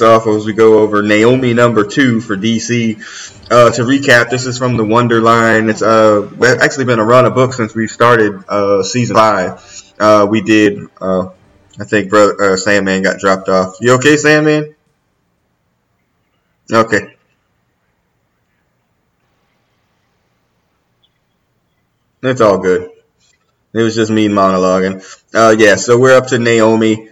minutes off as we go over Naomi number two for DC. Uh, to recap, this is from the Wonder line. It's uh, actually been a run of books since we started uh, season five. Uh, we did, uh, I think, brother uh, Sandman got dropped off. You okay, Sandman? Okay. It's all good. It was just me monologuing. Uh, yeah, so we're up to Naomi.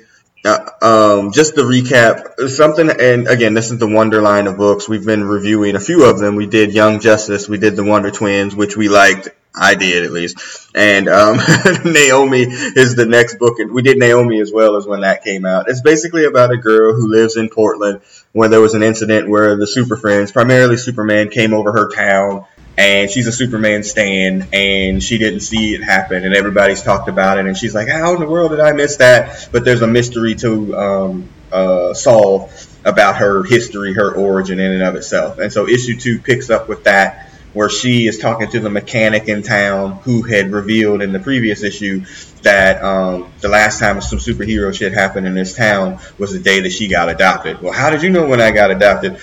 Uh, um, just to recap, something, and again, this is the Wonder line of books. We've been reviewing a few of them. We did Young Justice, we did the Wonder Twins, which we liked. I did at least. And um, Naomi is the next book. And we did Naomi as well as when that came out. It's basically about a girl who lives in Portland where there was an incident where the Super Friends, primarily Superman, came over her town and she's a Superman stan, and she didn't see it happen, and everybody's talked about it, and she's like, "How in the world did I miss that?" But there's a mystery to um, uh, solve about her history, her origin in and of itself, and so issue two picks up with that, where she is talking to the mechanic in town who had revealed in the previous issue that um, the last time some superhero shit happened in this town was the day that she got adopted. Well, how did you know when I got adopted?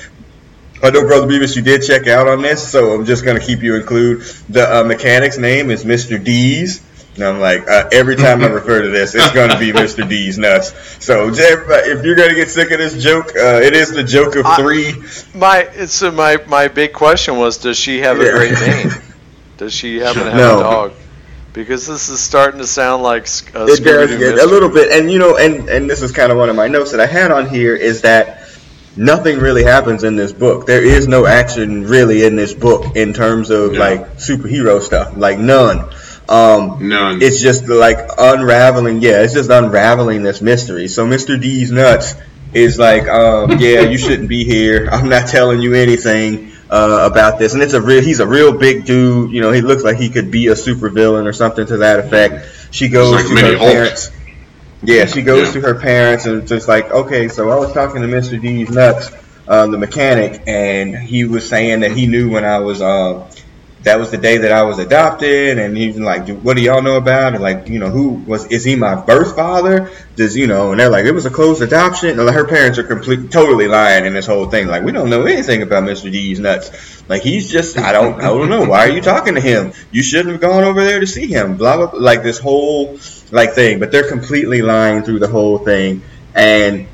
I know, Brother Beavis, you did check out on this, so I'm just going to keep you include. The uh, mechanic's name is Mr. D's. And I'm like, uh, every time I refer to this, it's going to be Mr. D's nuts. So, if you're going to get sick of this joke, uh, it is the joke of three. I, my so my my big question was, does she have a great name? Does she happen to have no. a dog? Because this is starting to sound like a it does get a little bit, and you know, and and this is kind of one of my notes that I had on here is that nothing really happens in this book. There is no action really in this book in terms of like superhero stuff, like none. Um, none. It's just like unraveling. Yeah, it's just unraveling this mystery. So Mr. D's nuts is like, um, yeah, you shouldn't be here. I'm not telling you anything. Uh, about this, and it's a real. He's a real big dude. You know, he looks like he could be a supervillain or something to that effect. She goes like to her Hulk. Yeah, she goes yeah. to her parents and just like, okay, so I was talking to Mr. D's nuts, um, the mechanic, and he was saying that he knew when I was, uh, that was the day that I was adopted, and he's like, what do y'all know about? And like, you know, who was, is he my birth father? Does, you know, and they're like, it was a closed adoption. And her parents are completely, totally lying in this whole thing. Like, we don't know anything about Mr. D's nuts. Like, he's just, I don't, I don't know. Why are you talking to him? You shouldn't have gone over there to see him. Blah, blah, blah. Like, this whole, like thing, but they're completely lying through the whole thing. And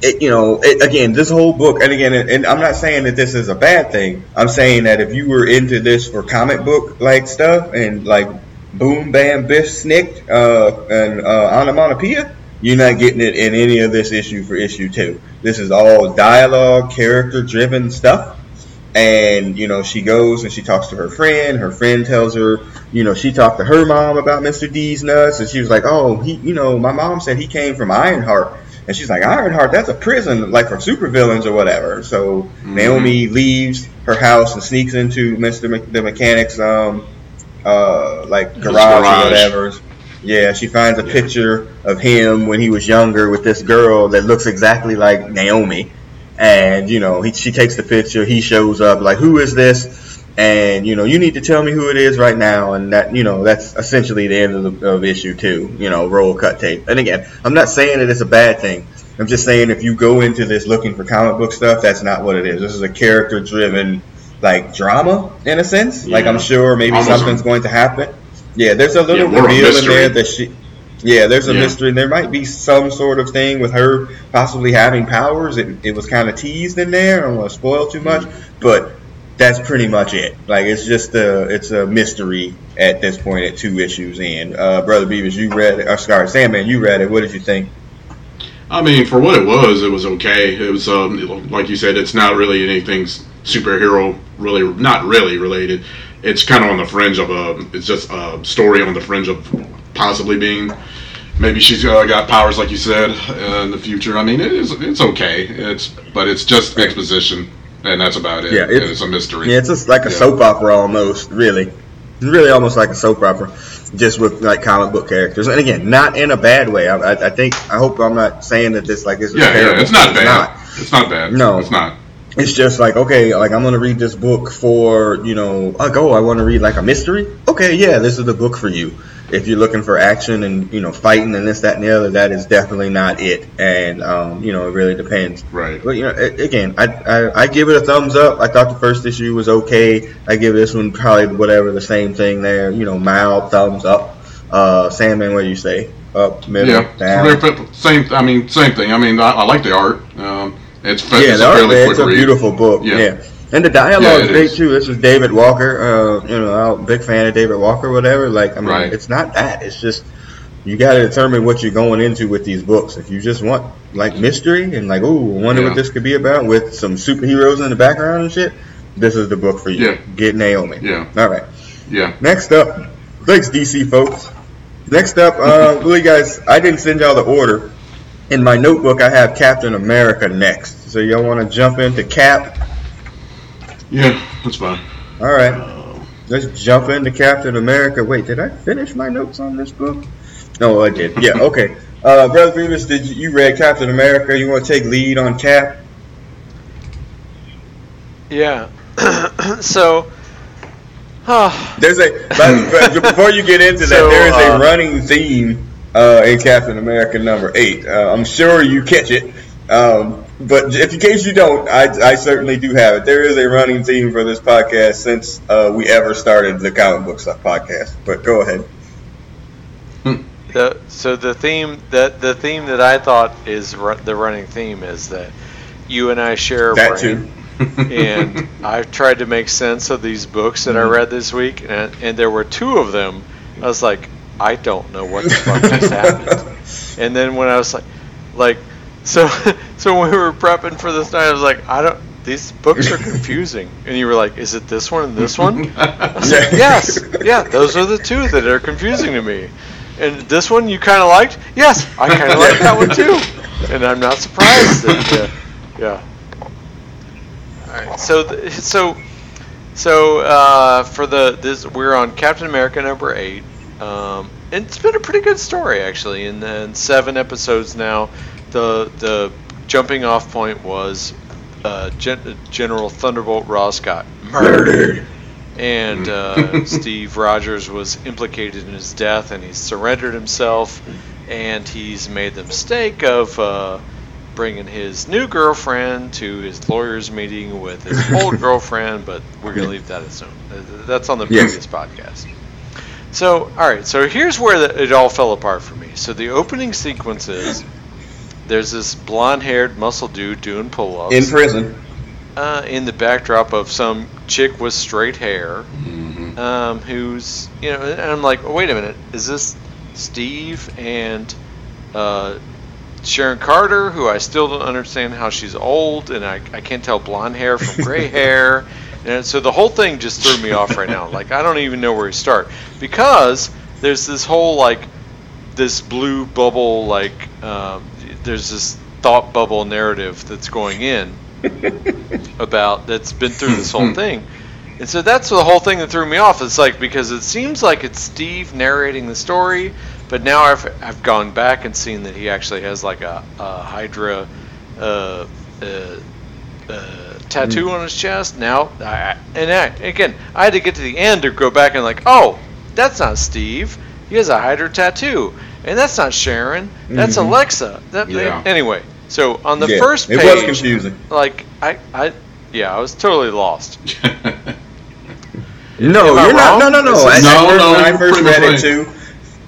it, you know, it, again, this whole book, and again, and I'm not saying that this is a bad thing. I'm saying that if you were into this for comic book like stuff and like boom, bam, biff, snick, uh, and uh, onomatopoeia, you're not getting it in any of this issue for issue two. This is all dialogue, character driven stuff and you know she goes and she talks to her friend. Her friend tells her you know she talked to her mom about mr d's nuts. And she was like oh he you know my mom said he came from Iron Heights. And she's like Iron Heights that's a prison like for supervillains or whatever. So mm-hmm. naomi leaves her house and sneaks into mr Me- the mechanic's um uh like garage, garage, or whatever. Yeah she finds a yeah. picture of him when he was younger with this girl that looks exactly like naomi and you know he, she takes the picture he shows up like who is this? And you know you need to tell me who it is right now and that you know that's essentially the end of, the, of issue two you know roll cut tape. And again i'm not saying that it's a bad thing. I'm just saying if you go into this looking for comic book stuff that's not what it is. This is a character driven like drama in a sense. Yeah. like i'm sure maybe Almost. something's going to happen. Yeah there's a little yeah, reveal in there that she yeah, there's a yeah. mystery. There might be some sort of thing with her possibly having powers. It, it was kind of teased in there. I don't want to spoil too much, but that's pretty much it. Like it's just a it's a mystery at this point at two issues in. Uh, Brother Beavis, you read it. Or, sorry, Sandman, you read it. What did you think? I mean, for what it was, it was okay. It was um, like you said, it's not really anything superhero really, not really related. It's kind of on the fringe of a. It's just a story on the fringe of possibly being maybe she's uh, got powers like you said uh, in the future. I mean, it is it's okay. It's but it's just exposition, and that's about it. Yeah, it's, it's a mystery. Yeah, it's just like a yeah. soap opera almost. Really, it's really almost like a soap opera, just with like comic book characters. And again, not in a bad way. I, I, I think I hope I'm not saying that this like is yeah, yeah, it's not bad. Not. It's not bad. No, it's not. It's just like okay, like I'm gonna read this book for you know, like oh, I want to read like a mystery. Okay, yeah, this is the book for you if you're looking for action and you know fighting and this that and the other, that is definitely not it. And um, you know, it really depends. Right. But you know, again, I, I I give it a thumbs up. I thought the first issue was okay. I give this one probably whatever the same thing there. You know, mild thumbs up. Uh, Sandman, what do you say? Up, middle, yeah, down. same. I mean, same thing. I mean, I, I like the art. Um, it's yeah, the art, man, it's a read. beautiful book. Yeah. yeah. And the dialogue yeah, is great is. too. This is David Walker. Uh, you know, I'm a big fan of David Walker. Whatever. Like, I mean, right. it's not that. It's just you got to determine what you're going into with these books. If you just want like mystery and like, oh, wonder yeah. what this could be about with some superheroes in the background and shit, this is the book for you. Yeah. Get Naomi. Yeah. All right. Yeah. Next up, thanks DC folks. Next up, uh, really guys, I didn't send y'all the order. In my notebook, I have Captain America next. So y'all want to jump into Cap? Yeah, that's fine. All right. Let's jump into Captain America. Wait, did I finish my notes on this book? No, I did. Yeah, okay. Uh, Brother Beavis, did you, you read Captain America? You want to take lead on Cap? Yeah. so, there's a but, but before you get into that, so, there is a uh, running theme uh, in Captain America number eight. Uh, I'm sure you catch it. Um, but if in case you don't, I, I certainly do have it. There is a running theme for this podcast since uh, we ever started the comic book podcast. But go ahead. The, so the theme that the theme that I thought is ru- the running theme is that you and I share a that brain, and I've tried to make sense of these books that mm-hmm. I read this week, and, and there were two of them. I was like, I don't know what the fuck just happened. And then when I was like, like so, so when we were prepping for this night, I was like, I don't. These books are confusing, and you were like, "Is it this one and this one?" I was like, "Yes, yeah, those are the two that are confusing to me." And this one you kind of liked? Yes, I kind of like that one too, and I'm not surprised. That, uh, yeah. All right, so th- so so uh, for the this we're on Captain America number eight. Um, it's been a pretty good story actually, and then seven episodes now the the jumping off point was uh, Gen- General Thunderbolt Ross got murdered, and uh, Steve Rogers was implicated in his death, and he surrendered himself, and he's made the mistake of. Uh, bringing his new girlfriend to his lawyer's meeting with his old girlfriend, but we're going to leave that assumed. That's on the previous yes. podcast. So, all right, so here's where the, it all fell apart for me. So the opening sequences there's this blonde-haired muscle dude doing pull-ups in prison. Uh, in the backdrop of some chick with straight hair, mm-hmm. um, who's you know, and I'm like, oh, wait a minute, is this Steve and uh, Sharon Carter, who I still don't understand how she's old, and I, I can't tell blonde hair from gray hair, and so the whole thing just threw me off right now. Like I don't even know where to start because there's this whole like this blue bubble like um, there's this thought bubble narrative that's going in about that's been through this whole thing. And so that's the whole thing that threw me off. It's like because it seems like it's Steve narrating the story, but now I've I've gone back and seen that he actually has like a, a Hydra uh, uh, uh, tattoo mm. on his chest. Now, I, and I, again, I had to get to the end to go back and like, oh, that's not Steve. He has a Hydra tattoo and that's not Sharon. That's mm-hmm. Alexa. That, yeah. Anyway, so on the yeah, first page, it was confusing. Like I, I, yeah, I was totally lost. no, you're not. No, no, no. I, no, no. I first read it too.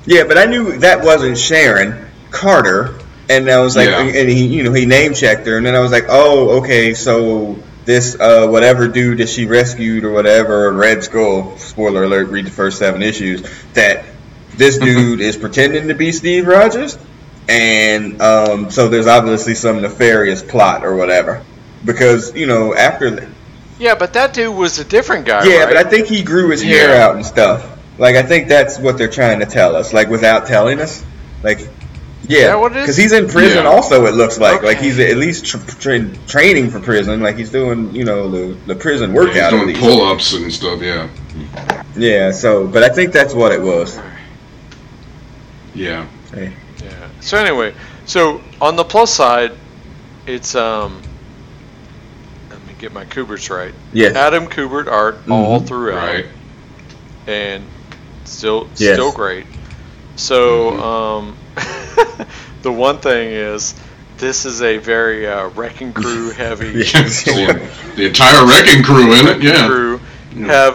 Yeah, but I knew that wasn't Sharon Carter, and I was like, yeah. and he, you know, he name checked her, and then I was like, oh, okay, so this uh, whatever dude that she rescued or whatever, Red Skull. Spoiler alert: read the first seven issues. That this dude is pretending to be Steve Rogers, and um, so there's obviously some nefarious plot or whatever. Because you know after. Yeah, but that dude was a different guy. Yeah, right? but I think he grew his hair yeah. out and stuff. Like I think that's what they're trying to tell us, like without telling us. Like, yeah, because he's in prison. Yeah. Also, it looks like okay. like he's at least tra- tra- training for prison. Like he's doing, you know, the, the prison workout. Yeah, he's doing pull ups and stuff. Yeah. Yeah. So, but I think that's what it was. Yeah. Yeah. So anyway, so on the plus side, it's um. Let me get my Kuberts right. Yeah. Adam Kubert art mm-hmm. all throughout. Right. And still, yes. still great. So um, the one thing is, this is a very uh, wrecking crew heavy Yeah, story. the entire wrecking crew in it. Yeah. Crew have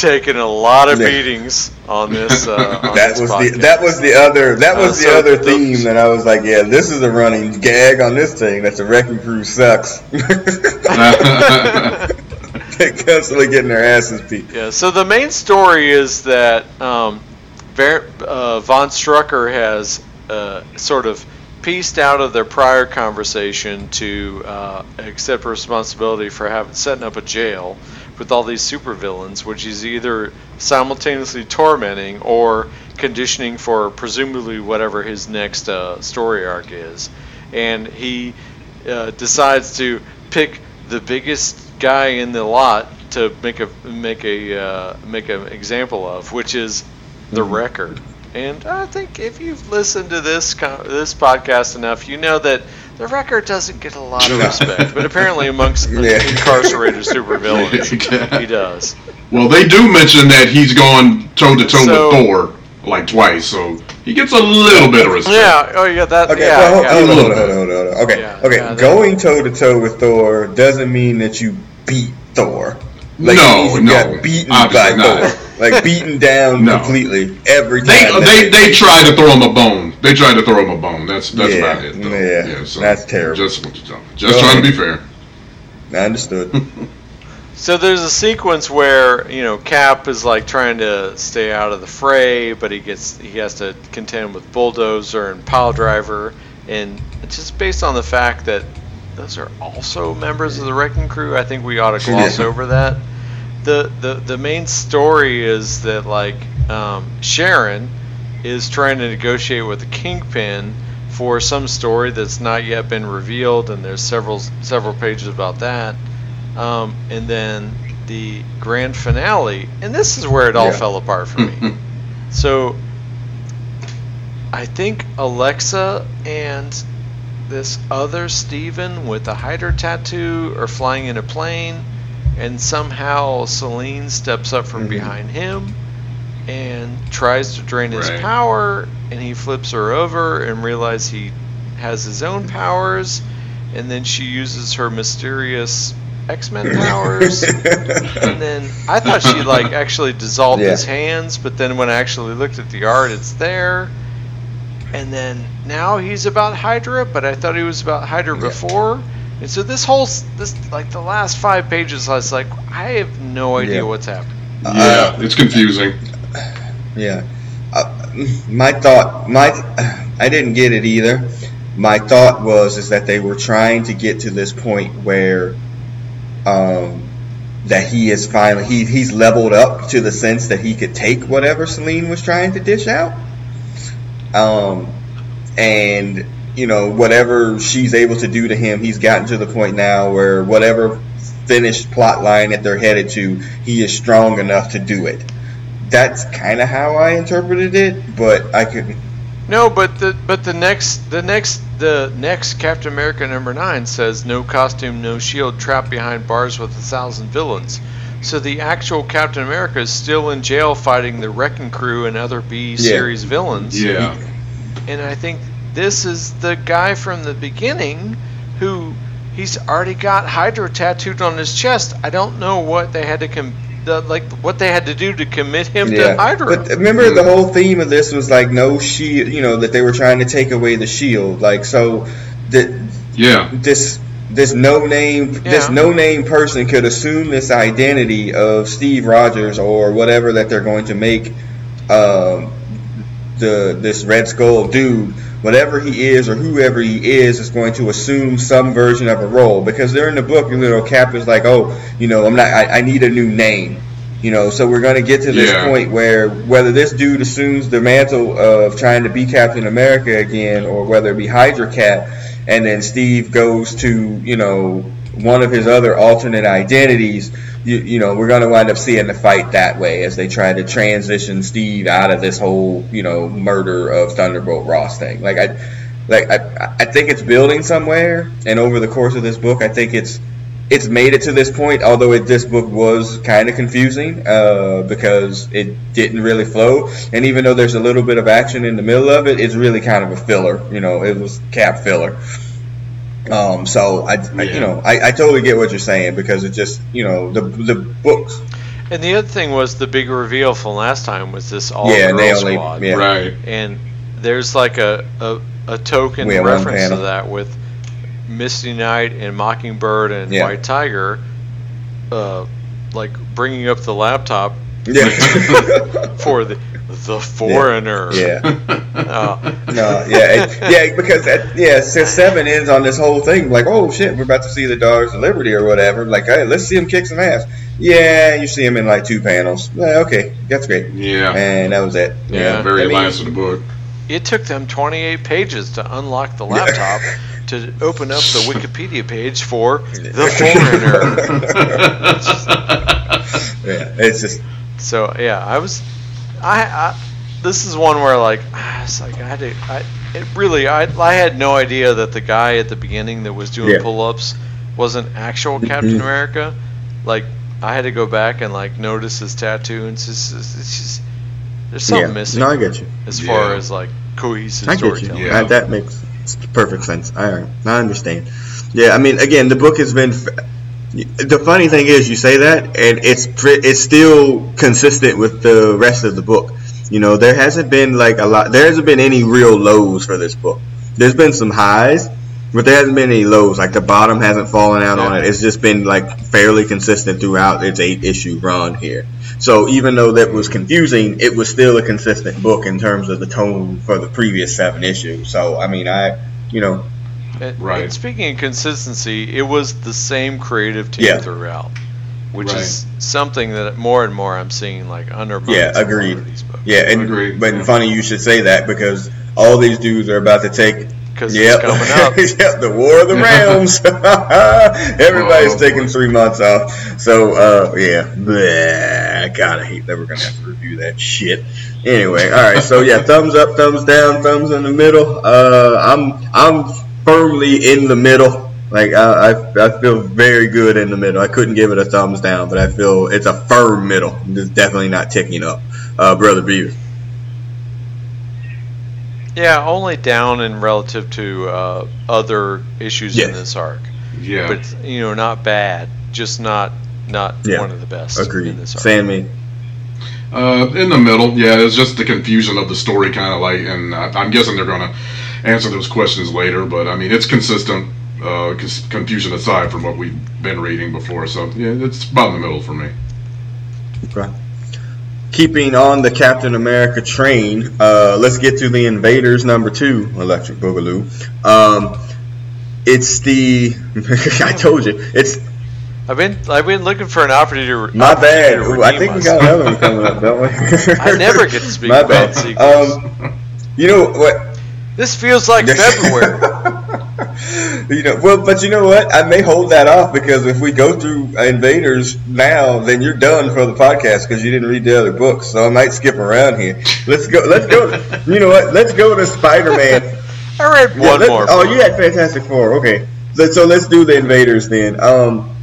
taken a lot of beatings on this. Uh, on That this was the that was the other that Uh, was the so other the- theme that I was like, yeah, this is a running gag on this thing. That the wrecking crew sucks. They're constantly getting their asses beat. Yeah, so the main story is that um, Ver- uh, Von Strucker has uh, sort of pieced out of their prior conversation to uh, accept responsibility for having setting up a jail with all these supervillains, which he's either simultaneously tormenting or conditioning for presumably whatever his next uh, story arc is. And he uh, decides to pick the biggest guy in the lot to make a make a uh, make an example of, which is the Mm-hmm. Wrecker. And I think if you've listened to this this podcast enough, you know that the Wrecker doesn't get a lot of respect, but apparently amongst the Yeah. incarcerated supervillains, he does. well, they do mention that he's gone toe to toe with Thor like twice, so he gets a little bit of respect. Yeah. Oh, yeah. That. Okay, yeah. well, hold, yeah. hold on, little hold hold hold on. Okay, Yeah, okay. yeah, Going toe to toe with Thor doesn't mean that you beat Thor. Like, No, you no, got beaten by not. Thor, like beaten down No. completely every time. They that they they tried to throw him a bone. They tried to throw him a bone. That's that's Yeah, about it. Though. yeah, that's terrible. Just just Go trying to be fair. I understood. So there's a sequence where you know Cap is like trying to stay out of the fray, but he gets he has to contend with Bulldozer and Pile Driver, and just based on the fact that those are also members of the Wrecking Crew. I think we ought to gloss Yeah. over that. The, the the main story is that like um, Sharon is trying to negotiate with the Kingpin for some story that's not yet been revealed, and there's several several pages about that. Um, and then the grand finale, and this is where it all Yeah. fell apart for me. so I think Alexa and this other Steven with the Hydra tattoo are flying in a plane, and somehow Selene steps up from Mhm. behind him and tries to drain his Right. power, and he flips her over and realizes he has his own powers, and then she uses her mysterious X-Men powers. And then I thought she like actually dissolved Yeah. his hands, but then when I actually looked at the art, it's there. And then now he's about Hydra, but I thought he was about Hydra Yeah. before. And so this whole this like the last five pages, I was like, I have no idea Yeah. what's happening. Yeah, it's confusing. Yeah. Uh, my thought, my, I didn't get it either. My thought was is that they were trying to get to this point where, um, that he is finally he he's leveled up to the sense that he could take whatever Selene was trying to dish out. Um, and you know whatever she's able to do to him, he's gotten to the point now where whatever finished plot line that they're headed to, he is strong enough to do it that's kind of how I interpreted it, but I could. No, but the but the next the next the next Captain America number nine says no costume, no shield, trapped behind bars with a thousand villains. So the actual Captain America is still in jail fighting the Wrecking Crew and other B series villains. Yeah. And I think this is the guy from the beginning who he's already got Hydra tattooed on his chest. I don't know what they had to com- the, like what they had to do to commit him to Hydra. But remember, the whole theme of this was like no shield. You know that they were trying to take away the shield. Like so, that Yeah. this this no name this no name person could assume this identity of Steve Rogers or whatever that they're going to make um, the this Red Skull dude. Whatever he is or whoever he is is going to assume some version of a role because they're in the book. You know, Cap is like, oh, you know, I'm not. I, I need a new name. You know, so we're going to get to this Yeah. point where whether this dude assumes the mantle of trying to be Captain America again, or whether it be Hydra Cap, and then Steve goes to you know one of his other alternate identities. You, you know, we're going to wind up seeing the fight that way as they try to transition Steve out of this whole you know murder of Thunderbolt Ross thing. Like I, like I, I think it's building somewhere, and over the course of this book, I think it's it's made it to this point. Although it, this book was kind of confusing uh, because it didn't really flow, and even though there's a little bit of action in the middle of it, it's really kind of a filler. You know, it was cap filler. Um, so I, I you know, I, I totally get what you're saying because it just, you know, the the books. And the other thing was the big reveal from last time was this all Yeah, girl they squad, yeah. Right. and there's like a a, a token We have one reference to that with Misty Knight and Mockingbird and Yeah. White Tiger, uh, like bringing up the laptop Yeah. for the the foreigner. yeah. Uh, No, yeah, it- yeah, because that, yeah, so seven ends on this whole thing. Like, oh shit, we're about to see the Daughters of Liberty or whatever. Like, hey, let's see him kick some ass. Yeah, you see him in like two panels. Yeah, okay, that's great. Yeah. And that was it. Yeah. very I mean, last of the book. it took them 28 pages to unlock the laptop to open up the Wikipedia page for the foreigner. Yeah, it's just So yeah, I was, I, I this is one where like, it's like I had to, I, it really, I, I had no idea that the guy at the beginning that was doing Yeah. pull-ups was an actual Captain Mhm. America. Like I had to go back and like notice his tattoo, and it's just, it's just there's something yeah. missing No, I get you. as far as like cohesive I get you. storytelling. Yeah. I, that makes perfect sense. I I understand. Yeah, I mean, again, the book has been. The funny thing is, you say that, and it's it's still consistent with the rest of the book. You know, there hasn't been like a lot. There hasn't been any real lows for this book. There's been some highs, but there hasn't been any lows. Like the bottom hasn't fallen out on it. It's just been like fairly consistent throughout its eight issue run here. So even though that was confusing, it was still a consistent book in terms of the tone for the previous seven issues. So I mean, I you know, And, Right. and speaking of consistency, it was the same creative team Yeah. throughout, which Right. is something that more and more I'm seeing like under Yeah, agreed. these books. yeah, and Agreed. but funny you should say that because all these dudes are about to take. because Yep, it's coming up. yep, the War of the Realms. Everybody's Oh, taking boy. three months off. So, uh, yeah, Bleh, God, I hate that we're gonna have to review that shit. Anyway, all right. So yeah, thumbs up, thumbs down, thumbs in the middle. Uh, I'm I'm firmly in the middle. Like I, I, I feel very good in the middle. I couldn't give it a thumbs down, but I feel it's a firm middle. It's definitely not ticking up. Uh, brother Beavis. Yeah, only down in relative to uh, other issues in this arc, Yeah. but you know, not bad, just not not Yeah, one of the best Agreed. in this arc. Sammy. Uh, in the middle, yeah, it's just the confusion of the story, kind of like, and uh, I'm guessing they're going to answer those questions later. But I mean, it's consistent, uh, confusion aside from what we've been reading before. So yeah, it's about in the middle for me. Okay. Keeping on the Captain America train, uh, let's get to the Invaders number two, Electric Boogaloo. Um, it's the I told you it's I've been I've been looking for an opportunity to my opportunity bad. to Ooh, I redeem think we got another one coming up, don't we? I never get to speak my about bad. sequels. Um, you know what? This feels like February. you know, well, but you know what? I may hold that off because if we go through Invaders now, then you're done for the podcast because you didn't read the other books. So I might skip around here. Let's go. Let's go. You know what? Let's go to Spider Man. I read Yeah, one more. Oh, you had Fantastic Four. Okay, so, so let's do the Invaders then. Um,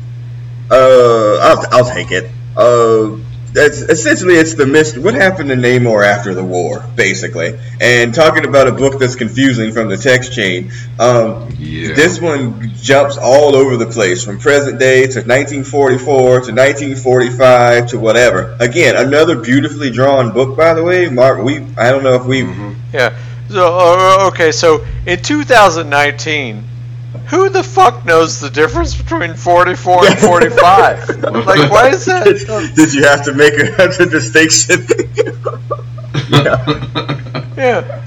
uh, I'll, I'll take it. Uh, that's essentially it's the mist. What happened to Namor after the war, basically? And talking about a book that's confusing from the text chain. Um, Yeah. this one jumps all over the place from present day to 1944 to 1945 to whatever. Again, another beautifully drawn book, by the way. Mark, we I don't know if we Yeah. So uh, okay, so in 2019, who the fuck knows the difference between 44 and 45? like, why is that? Did you have to make a, distinction? yeah. Yeah.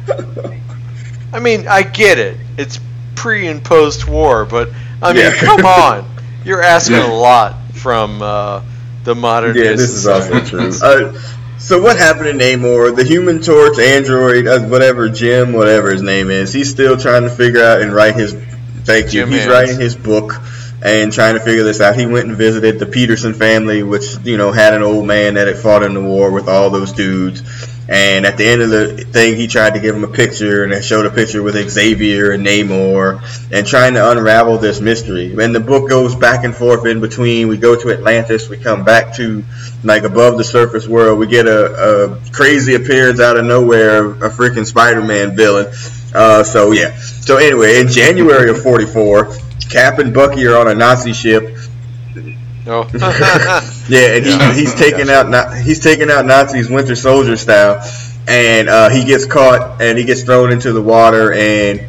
I mean, I get it. It's pre and post war, but I mean, Yeah. come on. You're asking a lot from uh, the modern Yeah, this is also true. Uh, so what happened to Namor? The Human Torch, android, uh, whatever, Jim, whatever his name is, he's still trying to figure out and write his. Thank you. Jim he's Hands. writing his book and trying to figure this out. He went and visited the Peterson family, which you know had an old man that had fought in the war with all those dudes, And at the end of the thing, he tried to give him a picture, and they showed a picture with Xavier and Namor, and trying to unravel this mystery. And the book goes back and forth in between. We go to Atlantis, we come back to like above the surface world. We get a, a crazy appearance out of nowhere, a freaking Spider-Man villain. Uh, so yeah. So anyway, in January of '44, Cap and Bucky are on a Nazi ship. Oh. Yeah, and he, Yeah. he's taking out he's taking out Nazis Winter Soldier style, and uh, he gets caught and he gets thrown into the water and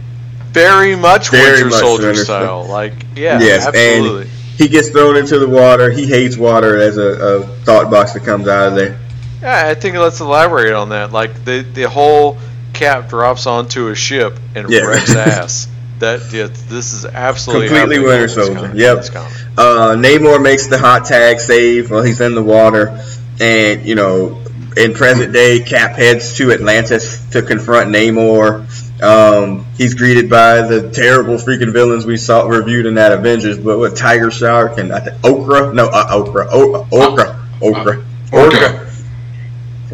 Very much Very Winter much Soldier Winter style. Like, yeah, Yes, and- absolutely. he gets thrown into the water. He hates water as a, a thought box that comes out of there. Yeah, I think let's elaborate on that. Like the the whole Cap drops onto a ship and Yeah. wrecks ass. That yeah, this is absolutely Completely Winter Soldier, comic- yep. in this comic. Uh, Namor makes the hot tag save while he's in the water, and you know, in present day, Cap heads to Atlantis to confront Namor. Um, he's greeted by the terrible freaking villains we saw reviewed in that Avengers, but with Tiger Shark and I think Okra, no, uh, Okra, o- Okra, Okra, Orca.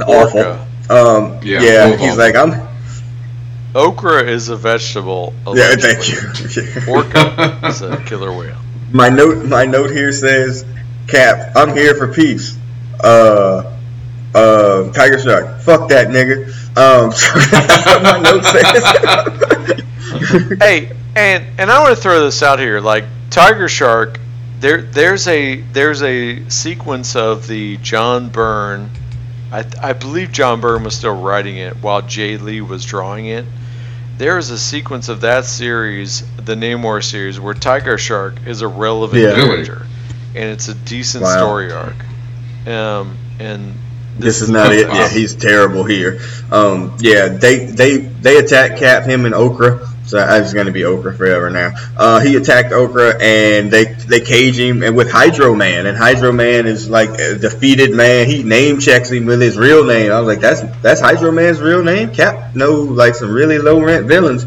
awful. Orca. Um, Yeah, yeah, he's awful. like, I'm. Okra is a vegetable. Yeah, thank you. Orca is a killer whale. My note, my note here says, "Cap, I'm here for peace." Uh, uh, Tiger Shark, fuck that nigga. Um, my note says. hey, and and I want to throw this out here. Like Tiger Shark, there there's a there's a sequence of the John Byrne. I, I believe John Byrne was still writing it while Jae Lee was drawing it. There is a sequence of that series, the Namor series, where Tiger Shark is a relevant Yeah. Character, and it's a decent Wow. story arc. Um, and This is not it. Yeah, he's terrible here. Um, yeah, they they they attack Cap, him and Okra. So it's going to be Okra forever now. Uh, he attacked Okra and they they cage him and with Hydro Man and Hydro Man is like a defeated man. He name checks him with his real name. I was like, that's that's Hydro Man's real name. Cap know like some really low rent villains.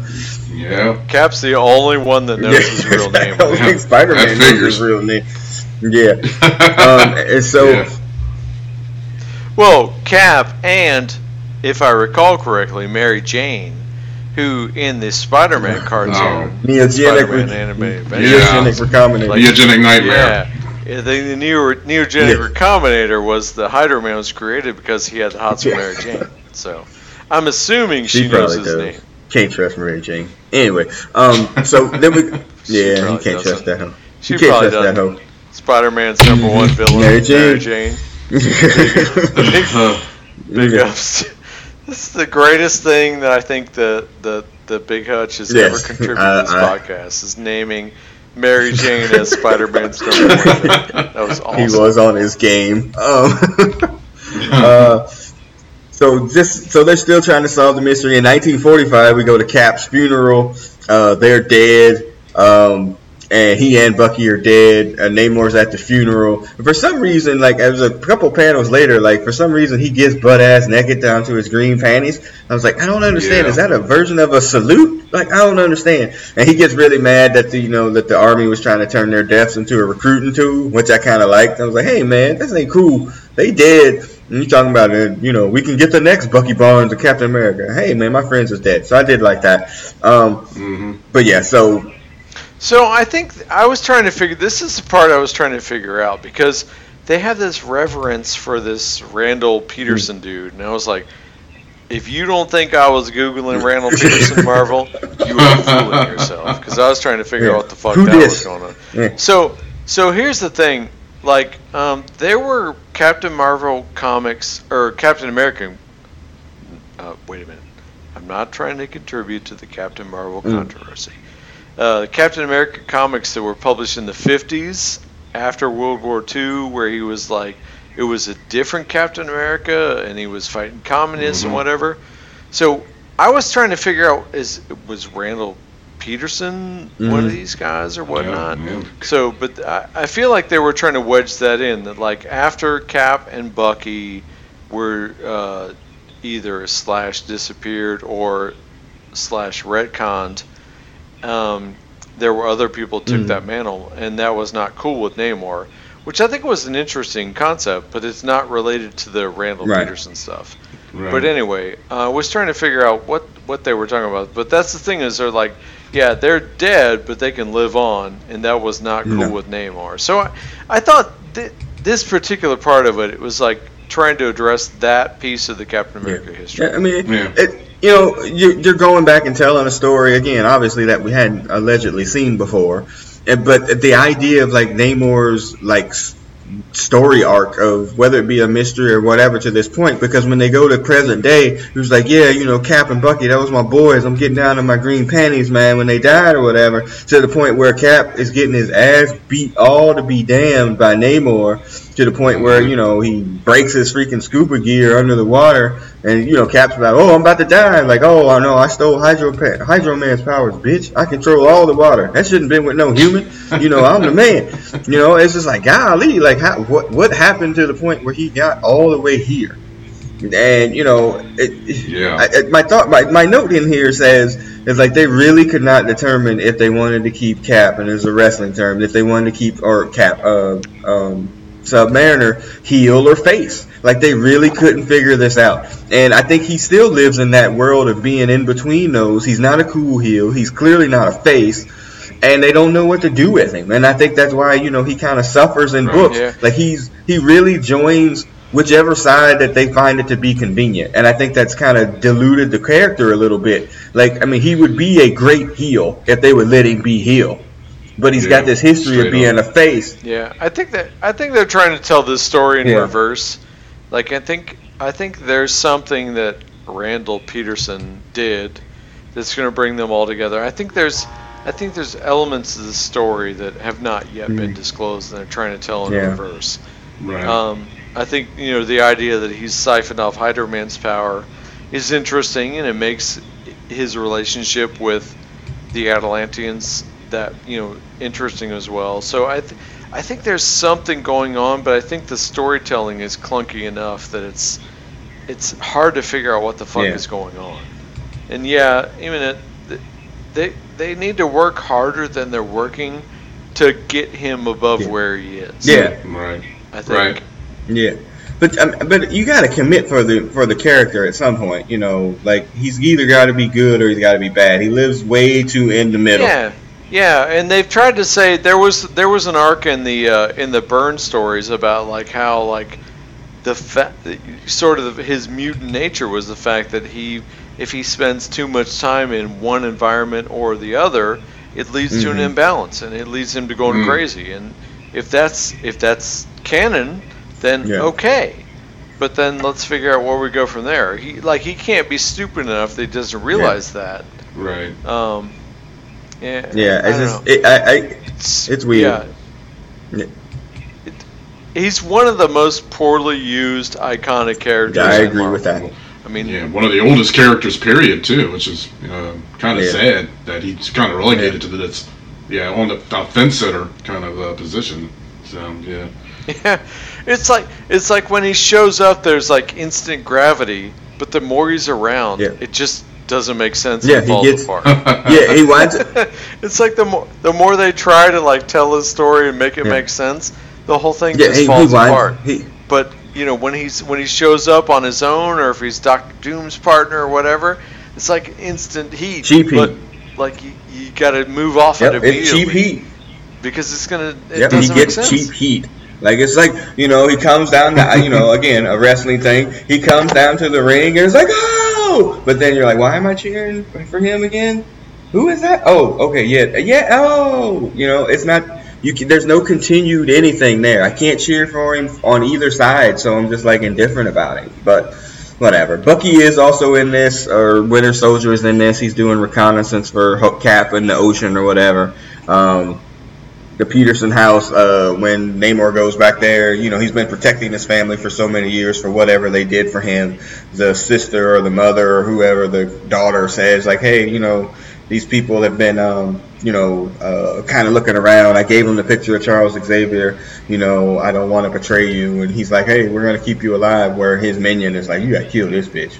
Yeah. Cap's the only one that knows his real name. I don't think Spider Man knows his real name. Yeah. Um, and so Yeah. Well, Cap and, if I recall correctly, Mary Jane, who in the Spider-Man cartoon, neogenic, Spider-Man animated adventure, Yeah. neogenic recombinant. Like- Neogenic nightmare. yeah, yeah, the, the neo, neogenic Yeah. recombinator was the Hydro Man was created because he had the hots for Mary Jane. So, I'm assuming she, She knows probably his does. name. Can't trust Mary Jane. Anyway, um, so then we, yeah, you can't trust doesn't. that hoe. She You can't probably trust that doesn't. hoe. Spider-Man's number one villain, Mary Jane. Mary Jane. Big, big ups. This is the greatest thing that I think the the, the Big Hutch has Yes. ever contributed I- to this I- podcast is naming Mary Jane as one. villain. That was awesome. He was on his game. Um, uh, so just so they're still trying to solve the mystery. In 1945, we go to Cap's funeral. Uh, they're dead. Um, and he and Bucky are dead. Uh, Namor's at the funeral. And for some reason, like it was a couple panels later, like for some reason he gets butt ass naked down to his green panties. I was like, I don't understand. Yeah. Is that a version of a salute? Like I don't understand. And he gets really mad that the you know that the army was trying to turn their deaths into a recruiting tool, which I kind of liked. I was like, hey man, this ain't cool. They dead. And you talking about it? You know, we can get the next Bucky Barnes or Captain America. Hey man, my friends is dead, so I did like that. Um, mhm. but yeah, so So I think I was trying to figure. This is the part I was trying to figure out because they have this reverence for this Randall Peterson Hmm. dude, and I was like, if you don't think I was googling Randall Peterson Marvel, you are fooling yourself. Because I was trying to figure Yeah. out what the fuck Who that dis? was going on. Yeah. So so here's the thing. Like, um, there were Captain Marvel comics or Captain American. Uh, wait a minute. I'm not trying to contribute to the Captain Marvel Mm. controversy. Uh, Captain America comics that were published in the 50s after World War II, where he was like, it was a different Captain America and he was fighting communists Mhm. and whatever. So I was trying to figure out is was Randall Peterson one of Mhm. these guys or whatnot? Yeah, yeah. So, but I, I feel like they were trying to wedge that in that like after Cap and Bucky were uh, either slash disappeared or slash retconned, um, there were other people took Mhm. that mantle, and that was not cool with Namor, which I think was an interesting concept, but it's not related to the Randall Right. Peterson stuff. Right. But anyway, I uh, was trying to figure out what what they were talking about. But that's the thing is they're like, yeah, they're dead, but they can live on, and that was not cool no. with Namor. So I, I thought th- this particular part of it, it was like trying to address that piece of the Captain America yeah. history. Yeah, I mean, yeah. it, you know, you're going back and telling a story again, obviously that we hadn't allegedly seen before, but the idea of like Namor's like story arc of whether it be a mystery or whatever to this point because when they go to present day he was like yeah you know cap and bucky that was my boys. I'm getting down to my green panties man when they died or whatever to the point where cap is getting his ass beat all to be damned by namor to the point where you know he breaks his freaking scuba gear under the water, and you know Cap's like, "Oh, I'm about to die." Like, "Oh, I know, I stole Hydro Hydro Man's powers, bitch. I control all the water. That shouldn't been with no human. You know, I'm the man. You know, it's just like, golly, like, how, what what happened to the point where he got all the way here? And you know, it, yeah. I, my thought, my, my note in here says is like they really could not determine if they wanted to keep Cap, and it's a wrestling term, if they wanted to keep or Cap, uh, um Submariner heel or face. Like they really couldn't figure this out. And I think he still lives in that world of being in between those. He's not a cool heel. He's clearly not a face. And they don't know what to do with him. And I think that's why, you know, he kind of suffers in right, books. Yeah. Like he's he really joins whichever side that they find it to be convenient. And I think that's kind of diluted the character a little bit. Like I mean, he would be a great heel if they would let him be heel but he's yeah, got this history of being a face. Yeah, I think that I think they're trying to tell this story in yeah. reverse. Like I think I think there's something that Randall Peterson did that's going to bring them all together. I think there's I think there's elements of the story that have not yet mm. been disclosed, and they're trying to tell in yeah. reverse. Right. Um, I think you know the idea that he's siphoned off Hydro Man's power is interesting, and it makes his relationship with the Atlanteans that you know interesting as well. So I, th- I think there's something going on, but I think the storytelling is clunky enough that it's it's hard to figure out what the fuck yeah. is going on. And yeah, even it, they they need to work harder than they're working to get him above yeah. where he is. Yeah, right. I think. Right. Yeah. But um, but you got to commit for the for the character at some point, you know. Like he's either got to be good or he's got to be bad. He lives way too in the middle. Yeah, yeah, and they've tried to say there was there was an arc in the uh, in the Byrne stories about like how like the fa- sort of his mutant nature was the fact that he if he spends too much time in one environment or the other, it leads mm-hmm. to an mm-hmm. imbalance and it leads him to going mm. crazy. And if that's if that's canon, then yeah. okay. But then let's figure out where we go from there. He like he can't be stupid enough that he doesn't realize yeah. that. Right. Um, yeah, yeah, it's just it, I, I, it's, it's weird. Yeah. It, he's one of the most poorly used iconic characters. Yeah, I agree with that. I mean, yeah, one of the oldest characters, period, too, which is uh, kind of yeah. sad that he's kind of relegated yeah. to this, yeah, on the fence center kind of uh, position. So yeah. Yeah, it's like it's like when he shows up, there's like instant gravity, but the more he's around, yeah. it just doesn't make sense. Yeah, he gets. Apart. yeah, he winds. it's like the more the more they try to like tell his story and make it yeah. make sense, the whole thing yeah, just he, falls he winds, apart. He, but you know when he's when he shows up on his own, or if he's Doctor Doom's partner or whatever, it's like instant heat. Cheap heat. But like you, you got to move off yep, it immediately. cheap heat. Because it's gonna. It yep, he gets cheap heat. Like it's like you know he comes down to you know again a wrestling thing. He comes down to the ring and it's like ah but then you're like, why am I cheering for him again? Who is that? Oh, okay, yeah, yeah. Oh, you know, it's not. You can, there's no continued anything there. I can't cheer for him on either side, so I'm just like indifferent about it. But whatever. Bucky is also in this, or Winter Soldier is in this. He's doing reconnaissance for Cap in the ocean or whatever. Um, the Peterson house uh, when Namor goes back there. You know, he's been protecting his family for so many years for whatever they did for him. The sister or the mother or whoever the daughter says, like, hey, you know, these people have been, um, you know, uh, kind of looking around. I gave him the picture of Charles Xavier. You know, I don't want to betray you. And he's like, hey, we're going to keep you alive. Where his minion is like, you got to kill this bitch.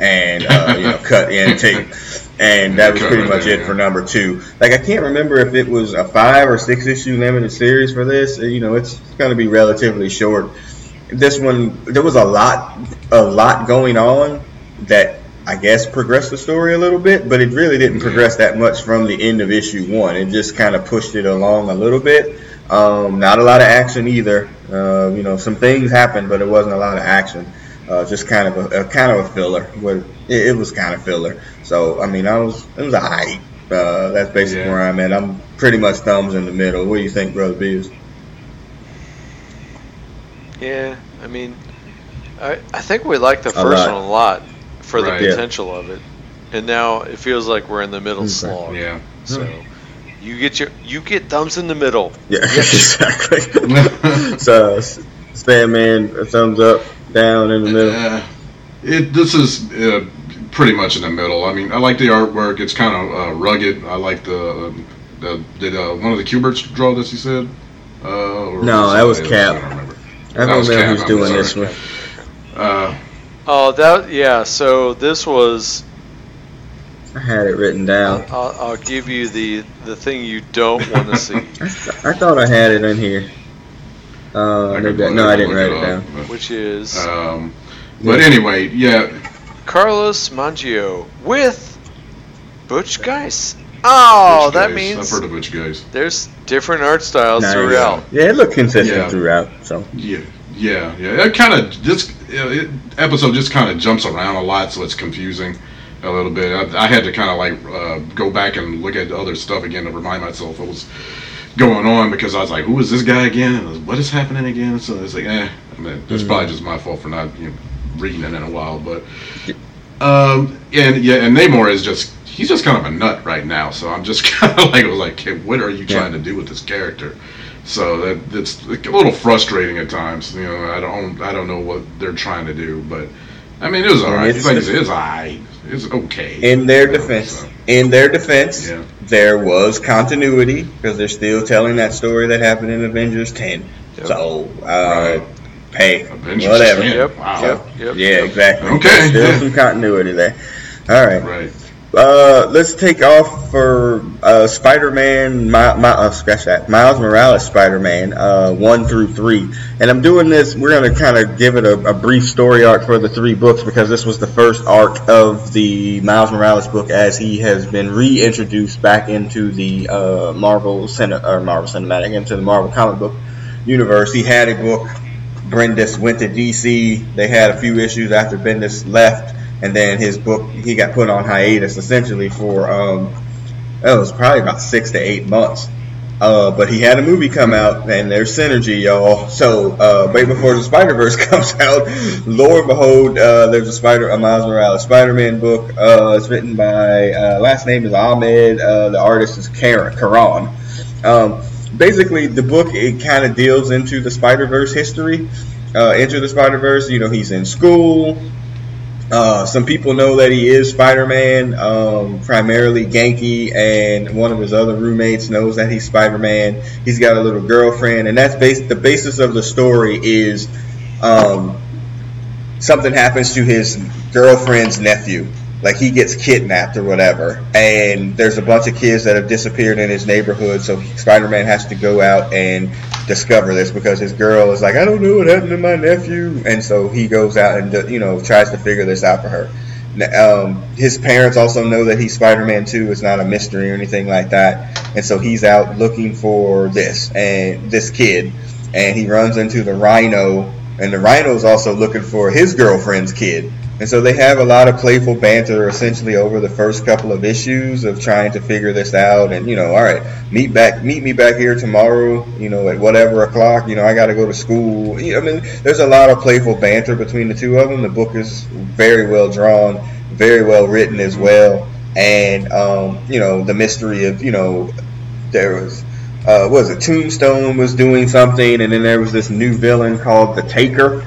And, uh, you know, cut in tape and that was pretty much it for number two. Like I can't remember if it was a five or six issue limited series for this. You know, it's going to be relatively short. this one there was a lot a lot going on that I guess progressed the story a little bit, but it really didn't progress that much from the end of issue one. It just kind of pushed it along a little bit. Um, not a lot of action either. Uh, you know, some things happened, but it wasn't a lot of action. Uh, just kind of a, a, kind of a filler. It, it, was kind of filler. So I mean, I was it was alright. Uh, that's basically yeah. where I'm at. I'm pretty much thumbs in the middle. What do you think, brother Beers? Yeah, I mean, I I think we like the first one a lot for right. the potential yeah. of it, and now it feels like we're in the middle okay. slog. Yeah. So. You get your you get thumbs in the middle. Yeah, exactly. so, Spam Man, thumbs up, down in the middle. Uh, it this is uh, pretty much in the middle. I mean, I like the artwork. It's kind of uh, rugged. I like the the did uh, one of the Kuberts draw this? You said. Uh, no, that was Cap. I don't remember. I don't know who's doing this one. Uh, oh, that yeah. So this was. I had it written down. I'll, I'll give you the the thing you don't want to see. I thought I had it in here. Uh, I no, I didn't write it, down. But, Which is. Um, but anyway, yeah. Carlos Magno with Butch Guice. Oh, Butch that Guice. means I've heard of Butch Guice. There's different art styles nice. throughout. Yeah, it looked consistent yeah. throughout. So yeah, yeah, yeah. It kind of this it, episode just kind of jumps around a lot, so it's confusing a little bit. I, I had to kind of like uh, go back and look at other stuff again to remind myself it was going on because I was like, who is this guy again? What is happening again? So it's like, eh, I mean, it's mm-hmm. probably just my fault for not you know, reading it in a while. But um, and yeah, and Namor is just he's just kind of a nut right now. So I'm just kind of like, I was like, what are you trying to do with this character? So that it's a little frustrating at times. You know, I don't I don't know what they're trying to do, but I mean, it was alright. It's, like it's, it's alright. It's okay. In their defense, so. In their defense, yeah there was continuity because they're still telling that story that happened in Avengers 10. Yep. So, uh, right. hey, Avengers whatever. 10. Yep. Wow. Yep. Yep. Yeah, exactly. Okay. There's still some continuity there. All right. Right. Uh, let's take off for uh, Spider-Man. My, my uh, scratch that. Miles Morales Spider-Man uh, one through three, and I'm doing this. We're gonna kind of give it a, a, brief story arc for the three books because this was the first arc of the Miles Morales book as he has been reintroduced back into the uh, Marvel Cine- or Marvel Cinematic into the Marvel comic book universe. He had a book. Bendis went to DC. They had a few issues after Bendis left and then his book he got put on hiatus essentially for um, it was probably about six to eight months. Uh, but he had a movie come out, and there's synergy, y'all. So, uh, right before the Spider Verse comes out, lo and behold, uh, there's a Spider, a Miles Morales Spider-Man book. Uh, it's written by uh, last name is Ahmed. Uh, the artist is Karen Karan. Um, basically, the book it kind of deals into the Spider Verse history. Into the Spider Verse, you know, he's in school. Uh, some people know that he is Spider-Man, um, primarily Ganke, and one of his other roommates knows that he's Spider-Man. He's got a little girlfriend, and that's bas- the basis of the story is um, something happens to his girlfriend's nephew, like he gets kidnapped or whatever, and there's a bunch of kids that have disappeared in his neighborhood, so Spider-Man has to go out and discover this because his girl is like, I don't know what happened to my nephew, and so he goes out and you know tries to figure this out for her. Um, his parents also know that he's Spider-Man too. It's not a mystery or anything like that, and so he's out looking for this and this kid, and he runs into the Rhino, and the Rhino is also looking for his girlfriend's kid and so they have a lot of playful banter essentially over the first couple of issues of trying to figure this out. And, you know, all right, meet back, meet me back here tomorrow, you know, at whatever o'clock, you know, I got to go to school. I mean, there's a lot of playful banter between the two of them. The book is very well drawn, very well written as well. And, um, you know, the mystery of, you know, there was, uh, was it Tombstone was doing something, and then there was this new villain called the Taker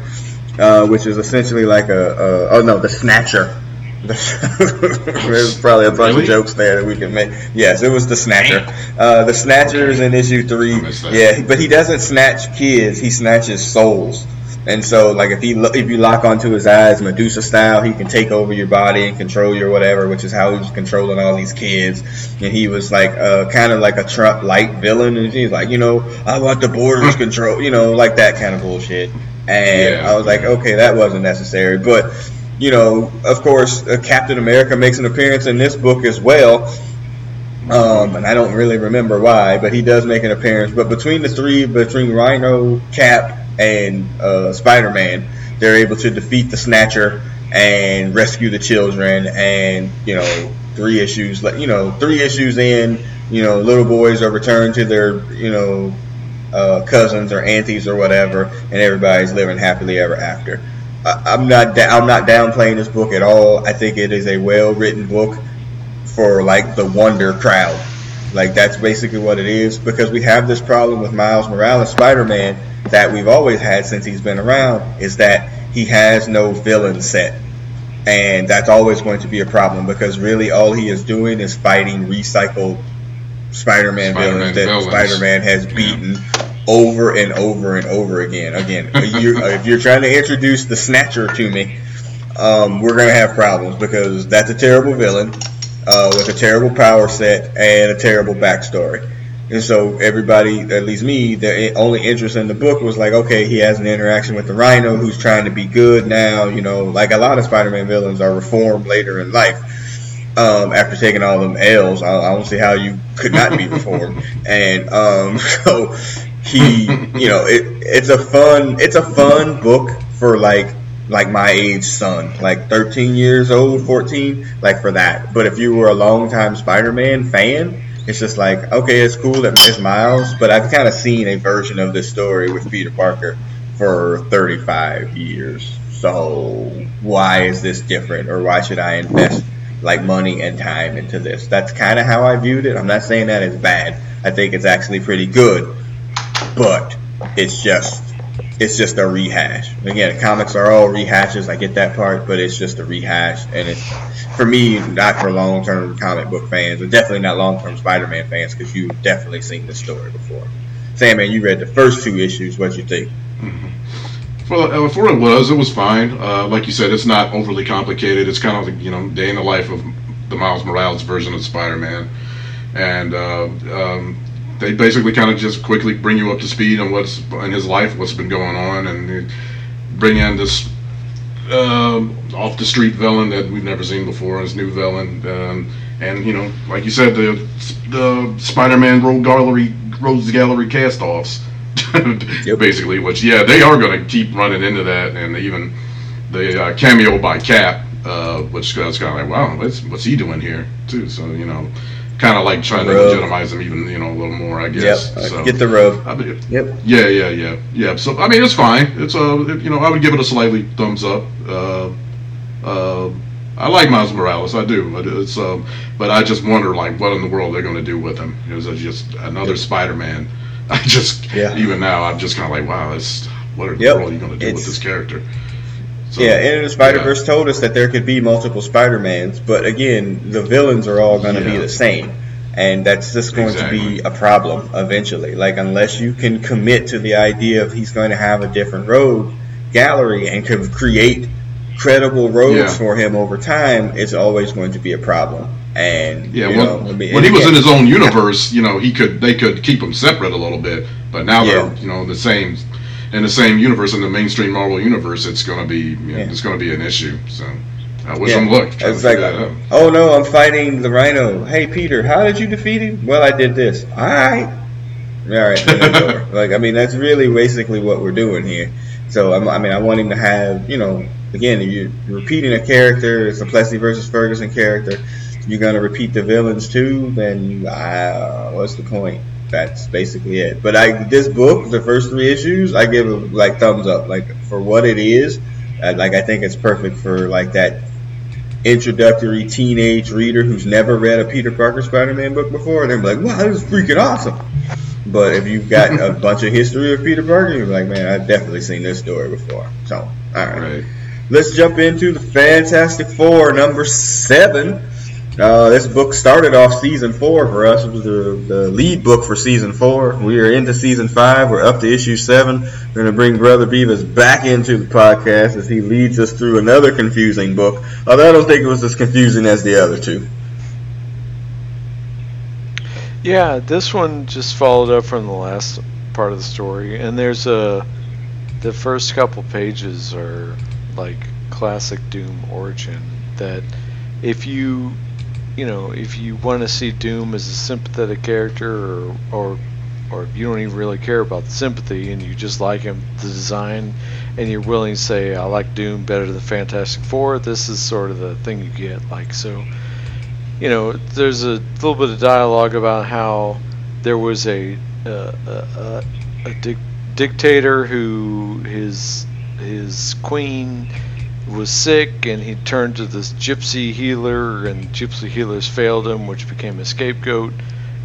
uh, which is essentially like a, a oh no, the Snatcher. There's probably a bunch really? of jokes there that we can make. Yes, it was the Snatcher. Uh, the Snatcher is in issue three. Yeah, but he doesn't snatch kids; he snatches souls. And so, like, if he if you lock onto his eyes, Medusa style, he can take over your body and control you or whatever, which is how he was controlling all these kids. And he was like, uh, kind of like a Trump-like villain, and he's like, you know, I want the borders control, you know, like that kind of bullshit. And Yeah. I was like, okay, that wasn't necessary. But you know, of course, uh, Captain America makes an appearance in this book as well. Um, and I don't really remember why, but he does make an appearance. But between the three, between Rhino, Cap, and uh, Spider Man, they're able to defeat the Snatcher and rescue the children. And you know, three issues, like you know, three issues in, you know, little boys are returned to their, you know, uh, cousins or aunties or whatever, and everybody's living happily ever after. I, I'm not, da- I'm not downplaying this book at all. I think it is a well written book for like the wonder crowd. Like that's basically what it is because we have this problem with Miles Morales Spider-Man that we've always had since he's been around is that he has no villain set. And that's always going to be a problem because really all he is doing is fighting recycled Spider-Man, Spider-Man villains that villains. Spider-Man has beaten over and over and over again. Again, you, if you're trying to introduce the Snatcher to me, um, we're gonna have problems because that's a terrible villain uh, with a terrible power set and a terrible backstory. And so everybody, at least me, the only interest in the book was like, okay, he has an interaction with the Rhino who's trying to be good now. You know, like a lot of Spider-Man villains are reformed later in life um, after taking all them L's. I, I don't see how you could not be reformed. and um, so he, you know, it, it's a fun, it's a fun book for like like my age son, like 13 years old, 14, like for that. But if you were a longtime Spider-Man fan, it's just like, okay, it's cool that it's Miles, but I've kind of seen a version of this story with Peter Parker for 35 years. So why is this different, or why should I invest like money and time into this? That's kind of how I viewed it. I'm not saying that it's bad. I think it's actually pretty good, but it's just it's just a rehash. Again, comics are all rehashes. I get that part, but it's just a rehash, and it's for me not for long-term comic book fans, and definitely not long-term Spider-Man fans because you've definitely seen this story before. Sam, man, you read the first two issues. What you think? Well, uh, for it was, it was fine. Uh, like you said, it's not overly complicated. It's kind of like, you know, day in the life of the Miles Morales version of Spider-Man, and uh, um, they basically kind of just quickly bring you up to speed on what's in his life, what's been going on, and bring in this um off the street villain that we've never seen before, his new villain, um, and you know, like you said, the the Spider-Man Road Gallery Rogues Gallery cast-offs. Yep. Basically, which yeah, they are going to keep running into that, and even the uh, cameo by Cap, uh, which was kind of like, wow, what's what's he doing here too? So you know, kind of like trying to legitimize him even you know a little more, I guess. Yep, so, get the robe. I mean, Yep. yeah, yeah, yeah, yeah. So I mean, it's fine. It's uh, you know, I would give it a slightly thumbs up. Uh, uh, I like Miles Morales, I do. But It's um, but I just wonder like what in the world they're going to do with him. Is it just another Spider-Man? I just Yeah. even now I'm just kind of like, wow, it's what in Yep. the world are you going to do It's- with this character? So, yeah, Into the Spider Verse told us that there could be multiple Spider Mans, but again, the villains are all going to be the same, and that's just going to be a problem eventually. Like unless you can commit to the idea of he's going to have a different road gallery and can create credible roads Yeah. for him over time, it's always going to be a problem. And Yeah, you when, know, I mean, when he was in his own universe, you know, he could they could keep him separate a little bit, but now Yeah. they're you know the same in the same universe in the mainstream Marvel universe. It's going to be you know, Yeah. it's going to be an issue. So I wish Yeah. him luck. It's like, figure that out. oh no, I'm fighting the Rhino. Hey Peter, how did you defeat him? Well, I did this. All right, all right. then it's over. like I mean, that's really basically what we're doing here. So I'm, I mean, I want him to have, you know, again, if you're repeating a character, it's a Plessy versus Ferguson character. You're gonna repeat the villains too. Then uh, what's the point? That's basically it. But I, this book, the first three issues, I give it like thumbs up. Like for what it is, I, like I think it's perfect for like that introductory teenage reader who's never read a Peter Parker Spider-Man book before, and they're like, "Wow, this is freaking awesome." But if you've got a bunch of history of Peter Parker, you're like, "Man, I've definitely seen this story before." So, all right, Right. let's jump into the Fantastic Four number seven. Uh, this book started off season four for us. It was the, the lead book for season four. We are into season five. We're up to issue seven. We're going to bring Brother Beavis back into the podcast as he leads us through another confusing book. Although I don't think it was as confusing as the other two. Yeah, this one just followed up from the last part of the story, and there's a the first couple pages are like classic Doom origin. That if you, you know, if you want to see Doom as a sympathetic character, or or or if you don't even really care about the sympathy and you just like him, the design, and you're willing to say, I like Doom better than Fantastic Four, this is sort of the thing you get. Like, so, you know, there's a little bit of dialogue about how there was a, uh, a, a, dic- dictator who his his queen was sick and he turned to this gypsy healer and gypsy healers failed him which became a scapegoat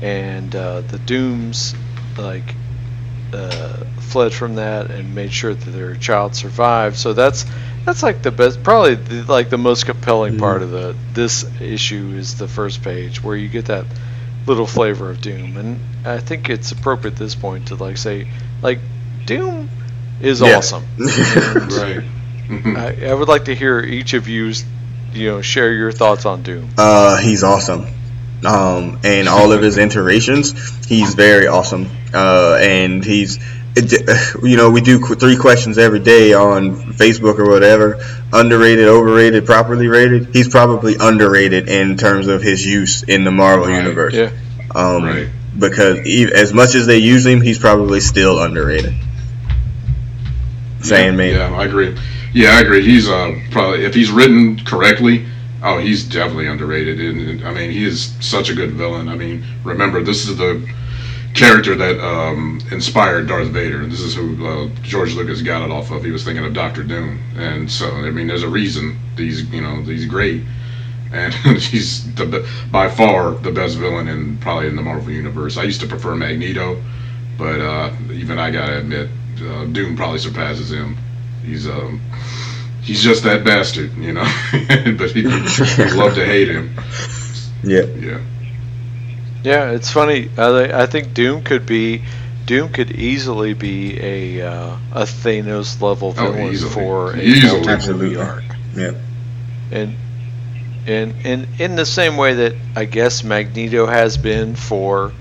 and uh, the dooms like uh, fled from that and made sure that their child survived. So that's that's like the best, probably the, like the most compelling mm-hmm. part of the this issue is the first page where you get that little flavor of Doom, and I think it's appropriate at this point to like say like Doom is yeah. awesome. right. Mm-hmm. I, I would like to hear each of you, you know, share your thoughts on Doom. Uh, he's awesome um, and all of his iterations. He's very awesome, uh, and he's you know we do three questions every day on Facebook or whatever. Underrated, overrated, properly rated. He's probably underrated in terms of his use in the Marvel right. universe. Yeah. Um, right. Because as much as they use him, he's probably still underrated. Saying me. Yeah, I agree. Yeah, I agree. He's uh, probably if he's written correctly Oh, he's definitely underrated. And, I mean, he is such a good villain. I mean, remember, this is the character that um, inspired Darth Vader. This is who uh, George Lucas got it off of. He was thinking of Doctor Doom, and so I mean, there's a reason these you know these great, and he's the by far the best villain in probably in the Marvel universe. I used to prefer Magneto, but uh, even I gotta admit, uh, Doom probably surpasses him. He's um, he's just that bastard, you know. but he, would love to hate him. Yeah. Yeah. Yeah, it's funny. I, I think Doom could be, Doom could easily be a uh, a Thanos level oh, villain oh, for a easily. arc. Yeah. And and and in the same way that I guess Magneto has been for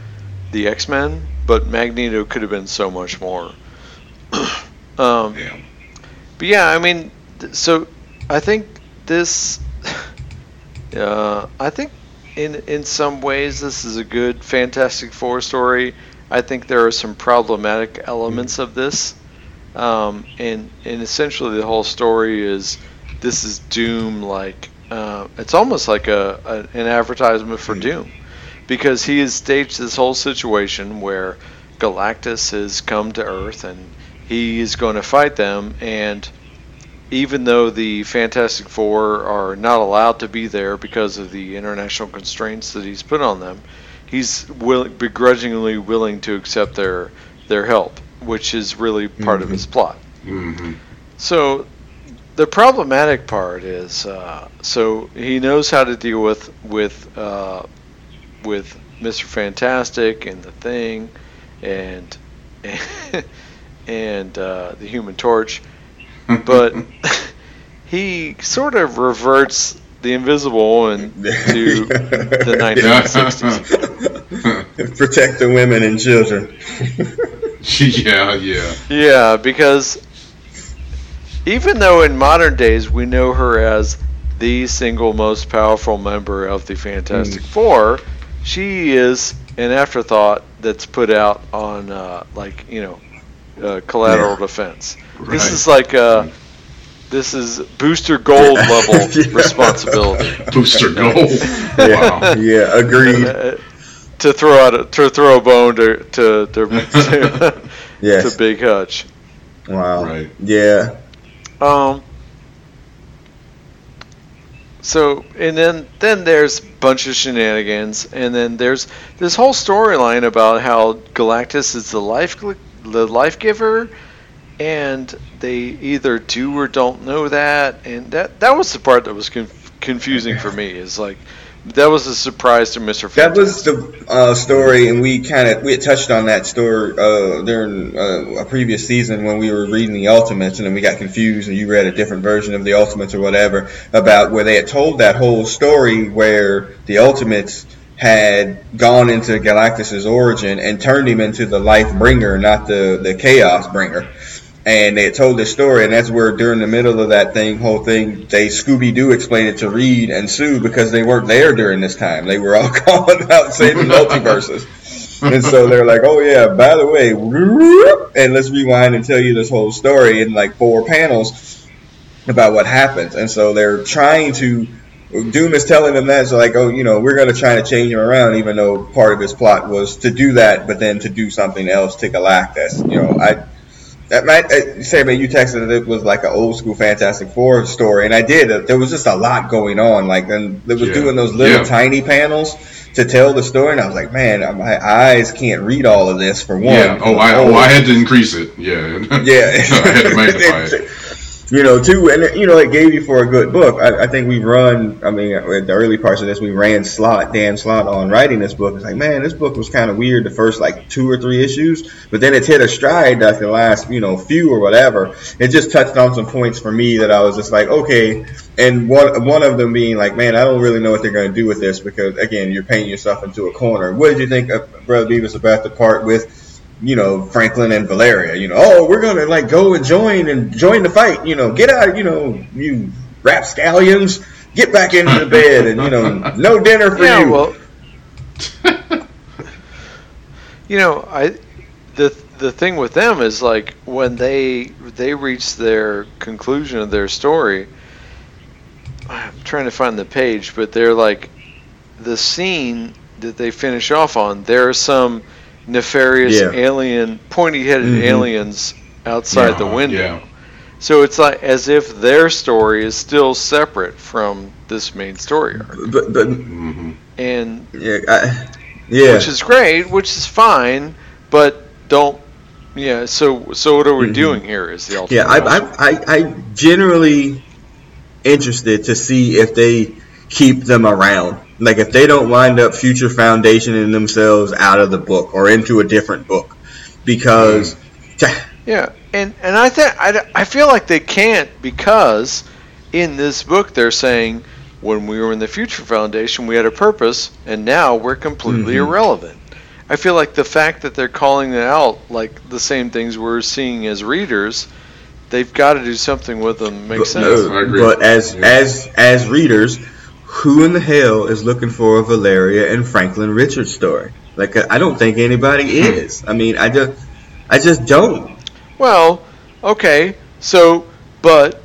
the X Men, but Magneto could have been so much more. um, yeah. But yeah, I mean, so I think this. Uh, I think in in some ways this is a good Fantastic Four story. I think there are some problematic elements of this, um, and and essentially the whole story is this is Doom like uh, it's almost like a, a, an advertisement for Doom because he has staged this whole situation where Galactus has come to Earth and he is going to fight them and even though the Fantastic Four are not allowed to be there because of the international constraints that he's put on them, he's will, begrudgingly willing to accept their their help, which is really part mm-hmm. of his plot. Mm-hmm. So the problematic part is uh, so he knows how to deal with with uh, with Mister Fantastic and the Thing, and and uh, the Human Torch but he sort of reverts the Invisible Woman to the 1960s. Protect the women and children. yeah, yeah. Yeah, because even though in modern days we know her as the single most powerful member of the Fantastic mm. Four, she is an afterthought that's put out on, uh, like, you know, uh, collateral yeah. defense. Right. This is like uh, this is booster gold level yeah. responsibility. Booster gold. wow. Yeah, agreed. Uh, to throw out a, to throw a bone to to to, to, yes. to Big Hutch. Wow. Right. Yeah. Um. So and then then there's a bunch of shenanigans, and then there's this whole storyline about how Galactus is the life the life giver and they either do or don't know that and that that was the part that was conf- confusing for me is like that was a surprise to Mr. Fantastic. That was the uh, story, and we kind of we had touched on that story uh, during uh, a previous season when we were reading the Ultimates, and then we got confused, and you read a different version of the Ultimates or whatever about where they had told that whole story where the Ultimates had gone into Galactus's origin and turned him into the life bringer, not the the chaos bringer. and they had told this story, and that's where during the middle of that thing, whole thing, they Scooby Doo explained it to Reed and Sue because they weren't there during this time. They were all calling out saving multiverses. and so they're like, "Oh yeah, by the way," and let's rewind and tell you this whole story in like four panels about what happens. And so they're trying to. Doom is telling them that, so like, oh, you know, we're going to try to change him around, even though part of his plot was to do that, but then to do something else to Galactus. You know, I that might uh, say, man, you texted that it was like an old school Fantastic Four story, and I did. There was just a lot going on. Like, and it was yeah. doing those little yeah. tiny panels to tell the story, and I was like, man, my eyes can't read all of this for one. Yeah. Oh, I, oh, I had to increase it. Yeah. Yeah. I had to magnify it you know, too, and you know, it gave you for a good book. I, I think we've run. I mean, at the early parts of this, we ran Slott Dan Slott on writing this book. It's like, man, this book was kind of weird the first like two or three issues, but then it's hit a stride like the last, you know, few or whatever. It just touched on some points for me that I was just like, okay. And one one of them being like, man, I don't really know what they're going to do with this because again, you're painting yourself into a corner. What did you think of Brother Beavis about the part with? You know, Franklin and Valeria, you know, oh, we're gonna like go and join and join the fight, you know, get out, you know, you rapscallions, get back into the bed, and you know, no dinner for yeah, you. Well, you know, I the the thing with them is like when they they reach their conclusion of their story. I'm trying to find the page, but they're like the scene that they finish off on. There are some nefarious yeah. alien, pointy-headed mm-hmm. aliens outside yeah, the window. Yeah. So it's like as if their story is still separate from this main story arc. But, but mm-hmm. and yeah, I, yeah, which is great, which is fine, but don't. Yeah, so so what are we mm-hmm. doing here? Is the ultimate? Yeah, I, I, I I generally interested to see if they keep them around like if they don't wind up future foundationing themselves out of the book or into a different book, because yeah, and and I think I, I feel like they can't because in this book they're saying when we were in the future foundation we had a purpose and now we're completely mm-hmm. irrelevant. I feel like the fact that they're calling it out like the same things we're seeing as readers, they've got to do something with them. Makes but, sense. No, but as yeah. as as readers, who in the hell is looking for a Valeria and Franklin Richards story? Like, I don't think anybody hmm. is. I mean, I just, I just don't. Well, okay, so, but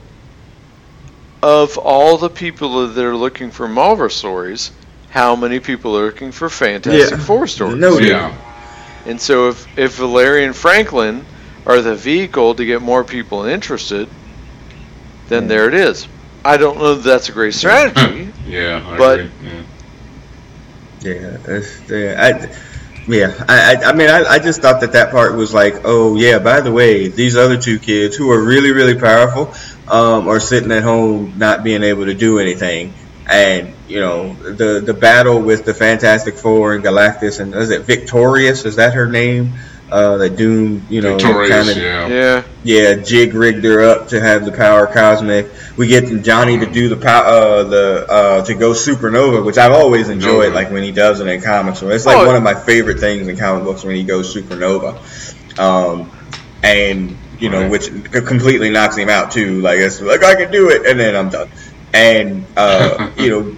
of all the people that are looking for Marvel stories, how many people are looking for Fantastic yeah. Four stories? No, yeah. And so, if if Valeria and Franklin are the vehicle to get more people interested, then yeah. there it is. I don't know that that's a great strategy. yeah, I but agree. yeah, yeah, yeah, I, yeah, I, I, mean, I, I just thought that that part was like, oh yeah, by the way, these other two kids who are really, really powerful, um, are sitting at home not being able to do anything, and you know, the the battle with the Fantastic Four and Galactus, and is it Victorious? Is that her name? Uh, that Doom, you know, kind of yeah. yeah, yeah, jig rigged her up to have the power cosmic. We get Johnny to do the power, uh, the uh, to go supernova, which I've always enjoyed, like when he does it in comics. It's like oh, one of my favorite things in comic books when he goes supernova, um, and you know, right. which completely knocks him out too. Like it's like I can do it, and then I'm done. And uh, you know,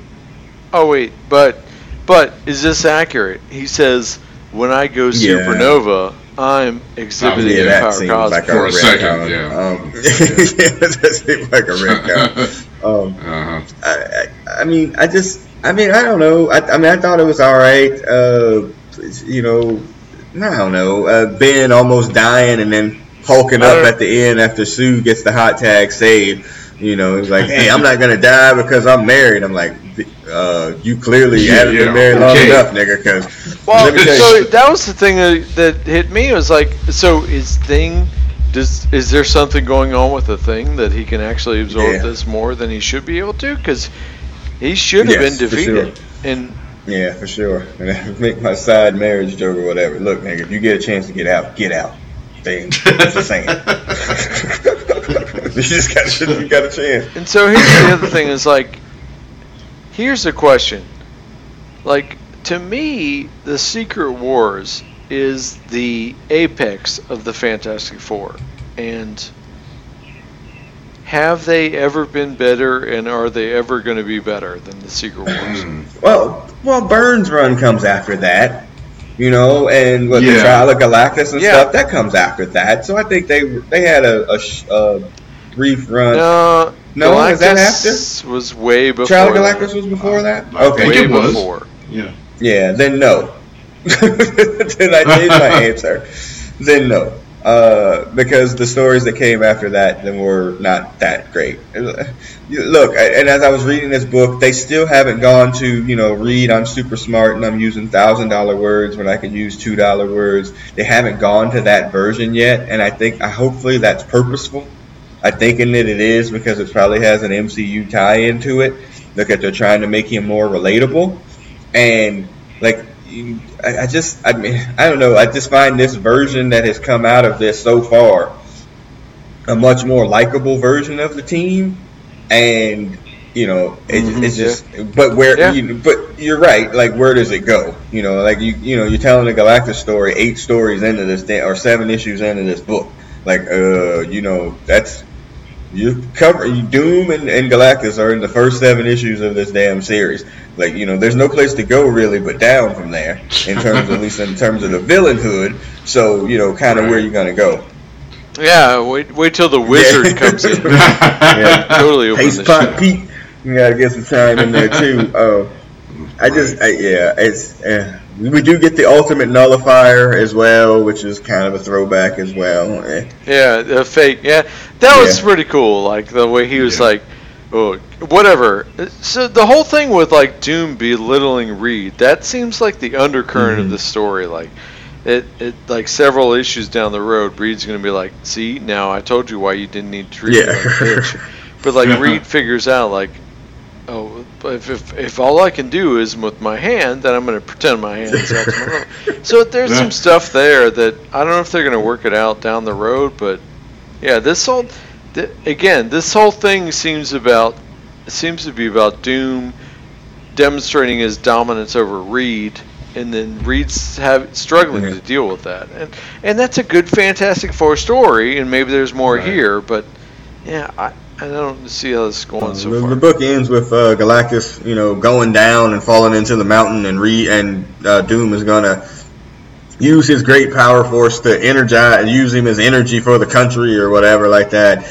oh wait, but but is this accurate? He says when I go supernova, I'm exhibiting yeah, power cosmic like for a second. Yeah, um, yeah, that seems like a retcon. Um, uh-huh. I, I, mean, I just, I mean, I don't know. I, I mean, I thought it was all right. Uh, you know, I don't know. Uh, ben almost dying and then hulking up at the end after Sue gets the hot tag saved. You know, he's like, "Hey, I'm not gonna die because I'm married." I'm like, uh, "You clearly yeah, haven't yeah, been married long enough, nigga." Because well, so that was the thing that, that hit me. It Was like, so is thing. Does is there something going on with the thing that he can actually absorb yeah. this more than he should be able to? Because he should have yes, been defeated. Sure. And yeah, for sure. And make my side marriage joke or whatever. Look, nigga, if you get a chance to get out, get out. Thing, the same. you just got you got a chance. And so here's the other thing: is like, here's the question. Like to me, the Secret Wars is the apex of the Fantastic Four. and have they ever been better, and are they ever going to be better than the Secret Wars? Well, well, Byrne's run comes after that, you know, and with the trial of Galactus and Yeah. stuff, that comes after that. So I think they they had a, a, a brief run. no, No, Galactus is that after? was way before. trial of that. Galactus was before that. Okay, way it was. before. Yeah. yeah, then no. then I changed my answer. Then no. Uh, because the stories that came after that then were not that great. Look, and as I was reading this book, they still haven't gone to you know read. I'm super smart and I'm using thousand dollar words when I can use two dollar words. They haven't gone to that version yet, and I think I hopefully that's purposeful. I thinking that it is because it probably has an MCU tie into it. Look at they're trying to make him more relatable, and like I, I just I mean I don't know. I just find this version that has come out of this so far a much more likable version of the team, and you know it, Mhm, it's just but where Yeah. you, but you're right. Like where does it go? You know like you you know you're telling a Galactus story eight stories into this da- or seven issues into this book. Like uh you know that's you cover you Doom and, and Galactus are in the first seven issues of this damn series. Like you know, there's no place to go really but down from there in terms, at least in terms of the villainhood. So you know, kind of where you're gonna go. Yeah, wait, wait till the wizard comes in. Yeah. Totally open the pot. Pete, you gotta get some time in there too. Uh, I just, I, yeah, it's uh, we do get the ultimate nullifier as well, which is kind of a throwback as well. Yeah, the fake. Yeah, that was Yeah. pretty cool. Like the way he was Yeah. like, oh, whatever. So the whole thing with like Doom belittling Reed, that seems like the undercurrent of Mhm. the story. Like, it, it like several issues down the road, Reed's gonna be like, see, now I told you why you didn't need to treat Yeah. like a bitch. But like Reed figures out like, oh, if, if if all I can do is with my hand, then I'm gonna pretend my hand's out to my left. So there's Yeah. some stuff there that I don't know if they're gonna work it out down the road, but yeah, this whole th- again, this whole thing seems about seems to be about Doom demonstrating his dominance over Reed, and then Reed's have struggling Yeah. to deal with that, and and that's a good Fantastic Four story, and maybe there's more Right. here, but yeah, I I don't see how this is going so the, far. the book ends with uh, Galactus, you know, going down and falling into the mountain, and Re and uh, Doom is gonna use his great power force to energize, use him as energy for the country or whatever like that.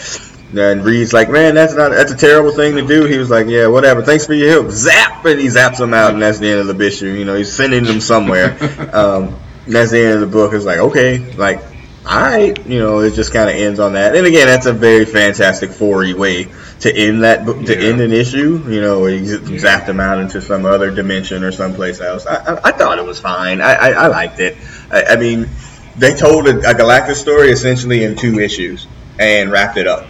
And Reed's like, man, that's not that's a terrible thing to do. He was like, yeah, whatever. Thanks for your help. Zap, and he zaps him out, and that's the end of the issue. You know, he's sending them somewhere. um, that's the end of the book. It's like, okay, like, all right, you know, it just kind of ends on that. And again, that's a very fantastic four-y way to end that to Yeah. end an issue. You know, he z- zapped him out into some other dimension or someplace else. I, I, I thought it was fine. I, I, I liked it. I, I mean, they told a, a Galactus story essentially in two issues and wrapped it up.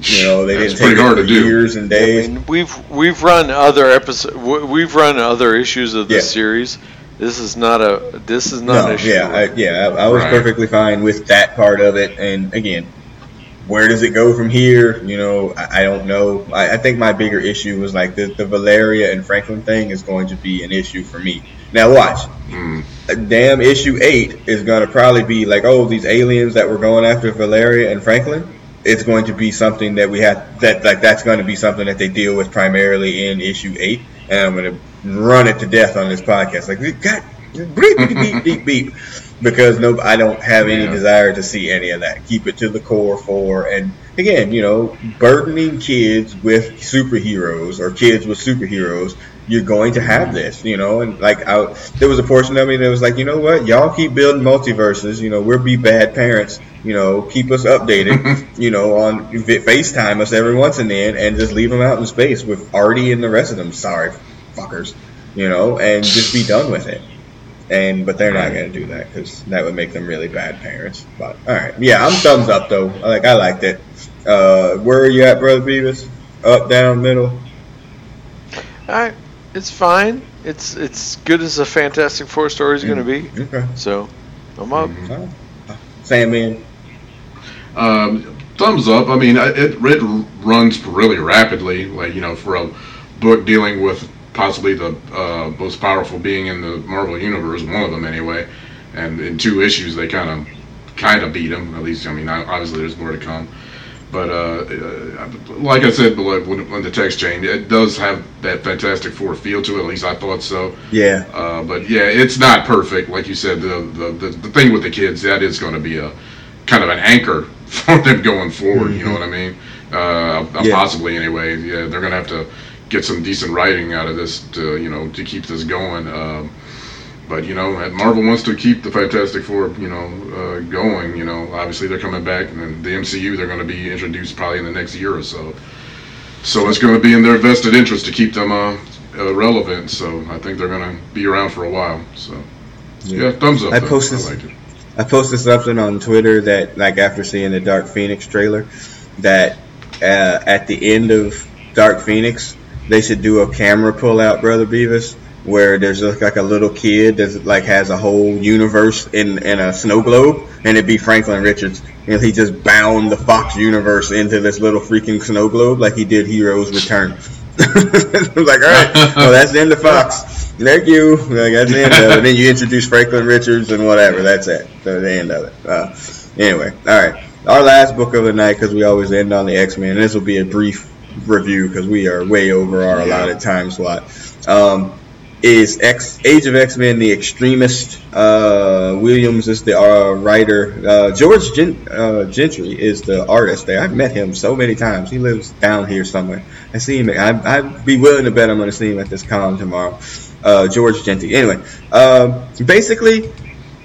You know, they That's didn't take pretty it hard for to do. years and I days. mean, we've we've run other episodes. We've run other issues of this Yeah. series. This is not a. This is not No, an issue. yeah, I, yeah, I, I was Right. perfectly fine with that part of it. And again, where does it go from here? You know, I, I don't know. I, I think my bigger issue was like the, the Valeria and Franklin thing is going to be an issue for me. Now watch, Mm. damn issue eight is going to probably be like, oh, these aliens that were going after Valeria and Franklin. It's going to be something that we have that like that's going to be something that they deal with primarily in issue eight, and I'm going to run it to death on this podcast. Like, God, beep beep beep beep beep, because no, I don't have any Yeah. desire to see any of that. Keep it to the core for, and again, you know, burdening kids with superheroes or kids with superheroes you're going to have mm-hmm. this, you know, and like I, there was a portion of me that was like, you know what, y'all keep building multiverses, you know, we'll be bad parents, you know, keep us updated, you know, on FaceTime us every once and then, and just leave them out in space with Artie and the rest of them, sorry fuckers, you know, and just be done with it. And but they're not going to do that because that would make them really bad parents. But all right, yeah, I'm thumbs up though. Like I liked it. Uh, where are you at, brother Beavis? Up, down, middle. I, it's fine. It's it's good as a Fantastic Four story is going to be. Okay. So, I'm up. Mm-hmm. Sandman. Um, thumbs up. I mean, it, it runs really rapidly. Like you know, for a book dealing with possibly the uh, most powerful being in the Marvel universe, one of them anyway. And in two issues, they kind of kind of beat him. At least, I mean, obviously there's more to come. But uh, uh, like I said, when, when the text changed, it does have that Fantastic Four feel to it. At least I thought so. Yeah. Uh, but yeah, it's not perfect. Like you said, the the, the, the thing with the kids that is going to be a kind of an anchor for them going forward. Mm-hmm. You know what I mean? Uh, yeah. Possibly anyway. Yeah, they're going to have to get some decent writing out of this to you know to keep this going. Um, but you know, Marvel wants to keep the Fantastic Four, you know, uh, going. You know, obviously they're coming back, and the MCU they're going to be introduced probably in the next year or so. So it's going to be in their vested interest to keep them uh, uh, relevant. So I think they're going to be around for a while. So yeah, yeah thumbs up. I posted. I, I posted something on Twitter that, like, after seeing the Dark Phoenix trailer, that uh, at the end of Dark Phoenix, they should do a camera pull out, brother Beavis, where there's like a little kid that like has a whole universe in in a snow globe, and it'd be Franklin Richards, and he just bound the Fox universe into this little freaking snow globe like he did Heroes Return. like, all right, well that's the end of Fox. Thank you. Like, that's the end of it. then you introduce Franklin Richards and whatever. That's it. That's the end of it. Uh, anyway, all right. Our last book of the night, because we always end on the X Men. This will be a brief review because we are way over our allotted time slot. Um, is X Age of X Men: The Extremist. Uh, Williams is the uh, writer. Uh, George Gen- uh, Jeanty is the artist. There, I've met him so many times. He lives down here somewhere. I see him. I, I'd be willing to bet I'm going to see him at this con tomorrow. Uh, George Jeanty. Anyway, um, basically,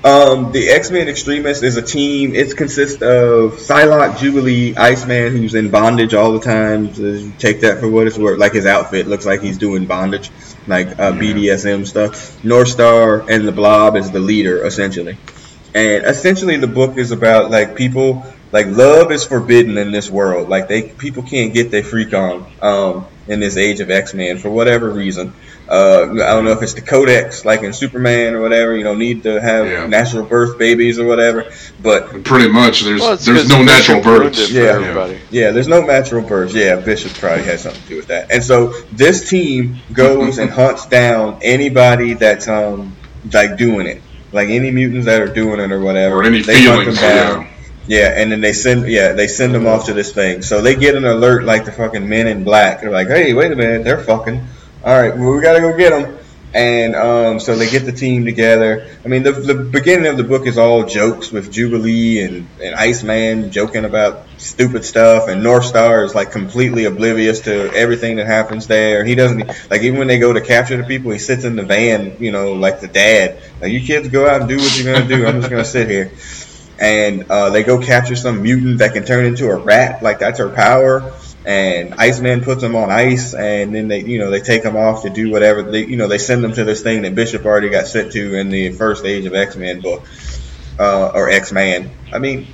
um, the X Men Extremist is a team. It consists of Psylocke, Jubilee, Iceman, who's in bondage all the time. So take that for what it's worth. Like his outfit looks like he's doing bondage like uh, BDSM stuff. North Star and the Blob is the leader essentially, and essentially the book is about like people like love is forbidden in this world. Like they people can't get their freak on um, in this age of X Men for whatever reason. Uh, I don't know if it's the codex, like in Superman or whatever. You don't need to have yeah. natural birth babies or whatever. But pretty much, there's well, there's no natural births. Yeah, everybody. yeah, there's no natural births. Yeah, Bishop probably has something to do with that. And so this team goes and hunts down anybody that's um like doing it, like any mutants that are doing it or whatever. Or any they feelings. Hunt them down. Yeah. Yeah, and then they send yeah they send them off to this thing. So they get an alert like the fucking Men in Black. They're like, hey, wait a minute, they're fucking all right, well, we got to go get them. And um, so they get the team together. I mean, the, the beginning of the book is all jokes with Jubilee and, and Iceman joking about stupid stuff, and North Star is like completely oblivious to everything that happens there. He doesn't like even when they go to capture the people, he sits in the van, you know, like the dad. Like you kids go out and do what you're gonna do. I'm just gonna sit here. And uh, they go capture some mutant that can turn into a rat. Like that's her power and Iceman puts them on ice, and then they, you know, they take them off to do whatever. They, you know, they send them to this thing that Bishop already got sent to in the first Age of X Men book, uh, or X Man. I mean,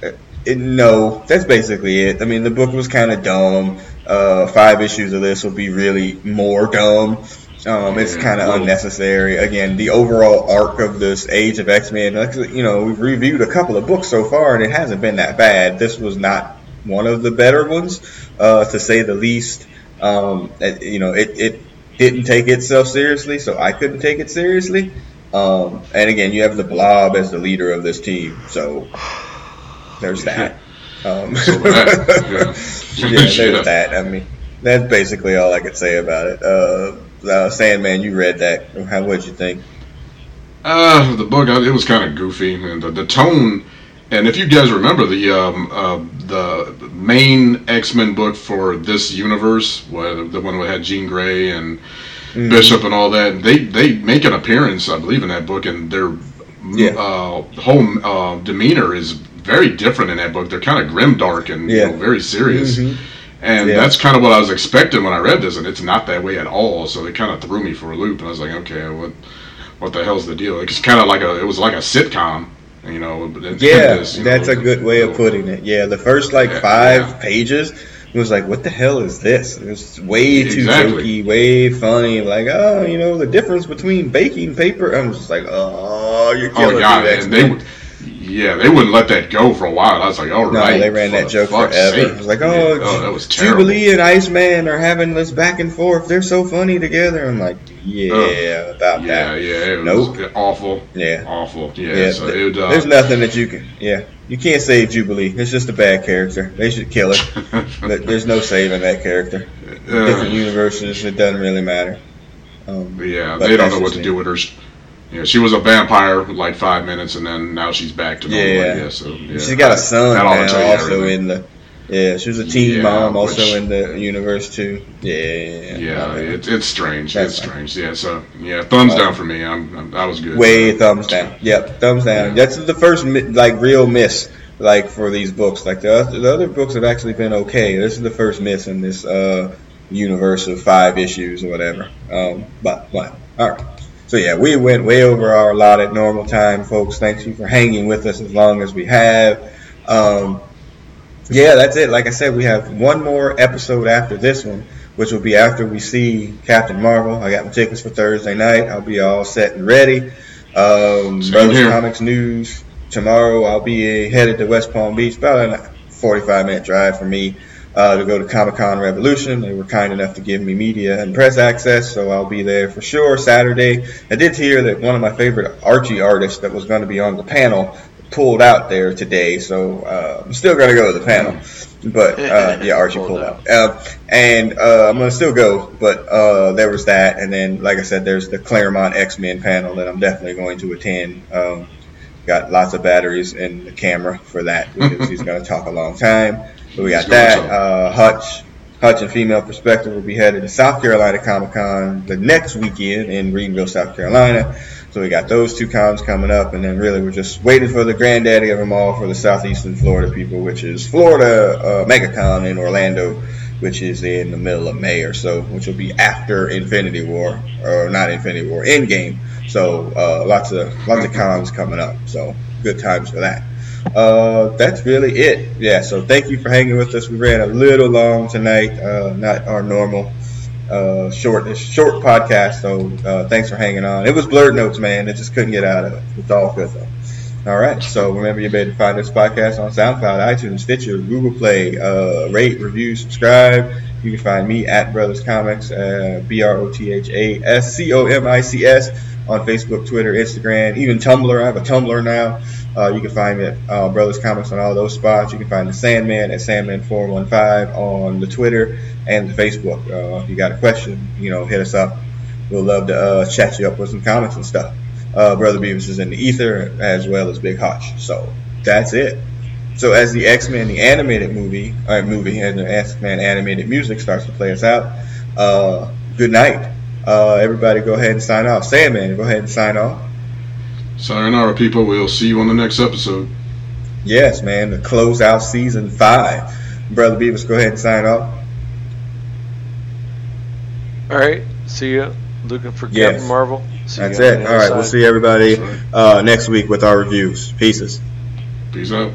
it, no, that's basically it. I mean, the book was kind of dumb. Uh, five issues of this will be really more dumb. Um, it's kind of unnecessary. Again, the overall arc of this Age of X Men, you know, we've reviewed a couple of books so far, and it hasn't been that bad. This was not one of the better ones, uh, to say the least. Um, it, you know, it, it didn't take itself seriously, so I couldn't take it seriously. Um, and again, you have the Blob as the leader of this team, so there's that. Um, that. Yeah. yeah, there's yeah. that. I mean, that's basically all I could say about it. Uh, uh, Sandman, you read that. How would you think? Uh, the book, it was kind of goofy, and the, the tone and if you guys remember the um, uh, the main X Men book for this universe, the one that had Jean Grey and mm. Bishop and all that, they they make an appearance, I believe, in that book, and their yeah. uh, whole uh, demeanor is very different in that book. They're kind of grim, dark, and yeah. you know, very serious. Mm-hmm. And yeah. that's kind of what I was expecting when I read this, and it's not that way at all. So it kind of threw me for a loop, and I was like, okay, what what the hell's the deal? It's kind of like a it was like a sitcom you know, yeah, this, that's know, a good way of putting it. Yeah, the first like yeah, five yeah. pages it was like, what the hell is this? It was way too exactly. jokey, way funny. Like, oh, you know, the difference between baking paper. I'm just like, oh, you're oh, killing oh, God, me. They Yeah, they wouldn't let that go for a while. I was like, all No, right. they ran for that joke forever. sake. It was like, Yeah, oh, oh, that was terrible. Jubilee and Iceman are having this back and forth. They're so funny together. I'm like, yeah, about Yeah, that. yeah, it Nope. was awful, Yeah. awful. Yeah, Yeah, so th- it, uh, there's nothing that you can. Yeah, you can't save Jubilee. It's just a bad character. They should kill her. But there's no saving that character. Uh, Different universes, it doesn't really matter. Um, Yeah, they don't know what to me. do with her. Yeah, she was a vampire for like five minutes, and then now she's back to normal. Yeah. Yeah, so yeah. She's got a son That ought to now, also everything. in the. Yeah, she was a teen Yeah, mom, also which- in the universe too. Yeah, Yeah, it's it's strange. That's it's fine. strange. Yeah, so yeah, thumbs Uh, down for me. I'm, I'm I was good. Way thumbs down. Yep, thumbs down. Yeah. That's the first like real miss like for these books. Like the other, the other books have actually been okay. This is the first miss in this uh, universe of five issues or whatever. Um, but what? All right. So yeah, we went way over our allotted normal time, folks. Thank you for hanging with us as long as we have. Um, yeah, that's it. Like I said, we have one more episode after this one, which will be after we see Captain Marvel. I got my tickets for Thursday night. I'll be all set and ready. Um, Brothers here. Comics News tomorrow. I'll be headed to West Palm Beach, about a 45 minute drive for me. Uh, to go to Comic Con Revolution. They were kind enough to give me media and press access, so I'll be there for sure Saturday. I did hear that one of my favorite Archie artists that was going to be on the panel pulled out there today, so uh, I'm still going to go to the panel. But uh, yeah, Archie Pulled pulled out. uh, and uh, I'm going to still go. But uh, there was that, and then like I said, there's the Claremont X Men panel that I'm definitely going to attend. Um, got lots of batteries in the camera for that because he's going to talk a long time. But we got that. Uh, Hutch, Hutch and Female Perspective will be headed to South Carolina Comic Con the next weekend in Greenville, South Carolina. So we got those two cons coming up, and then really we're just waiting for the granddaddy of them all for the southeastern Florida people, which is Florida uh, MegaCon in Orlando, which is in the middle of May or so, which will be after Infinity War or not Infinity War, Endgame. So uh, lots of lots of cons coming up. So good times for that. Uh, that's really it. Yeah. So thank you for hanging with us. We ran a little long tonight, uh, not our normal uh, short short podcast. So uh, thanks for hanging on. It was blurred notes, man. It just couldn't get out of it. It's all good though. All right. So remember, able to find this podcast on SoundCloud, iTunes, Stitcher, Google Play. Uh, rate, review, subscribe. You can find me at Brothas Comics, uh, B R O T H A S C O M I C S on Facebook, Twitter, Instagram, even Tumblr. I have a Tumblr now. Uh, you can find me at uh, Brothas Comics on all those spots. You can find the Sandman at Sandman415 on the Twitter and the Facebook. Uh, if you got a question, you know, hit us up. We'll love to uh, chat you up with some comics and stuff. Uh, Brother Beavis is in the ether as well as Big Hutch. So that's it. So as the X Men, the animated movie, or movie, and the X Men animated music starts to play us out. Uh, good night. Uh, everybody, go ahead and sign off. Sandman, go ahead and sign off. Sayonara, people. We'll see you on the next episode. Yes, man, to close out season five. Brother Beavis, go ahead and sign off. All right. See ya. Looking for Yes. Captain Marvel. See That's it. All right. All other right, we'll see everybody uh, next week with our reviews. Pieces. Peace out.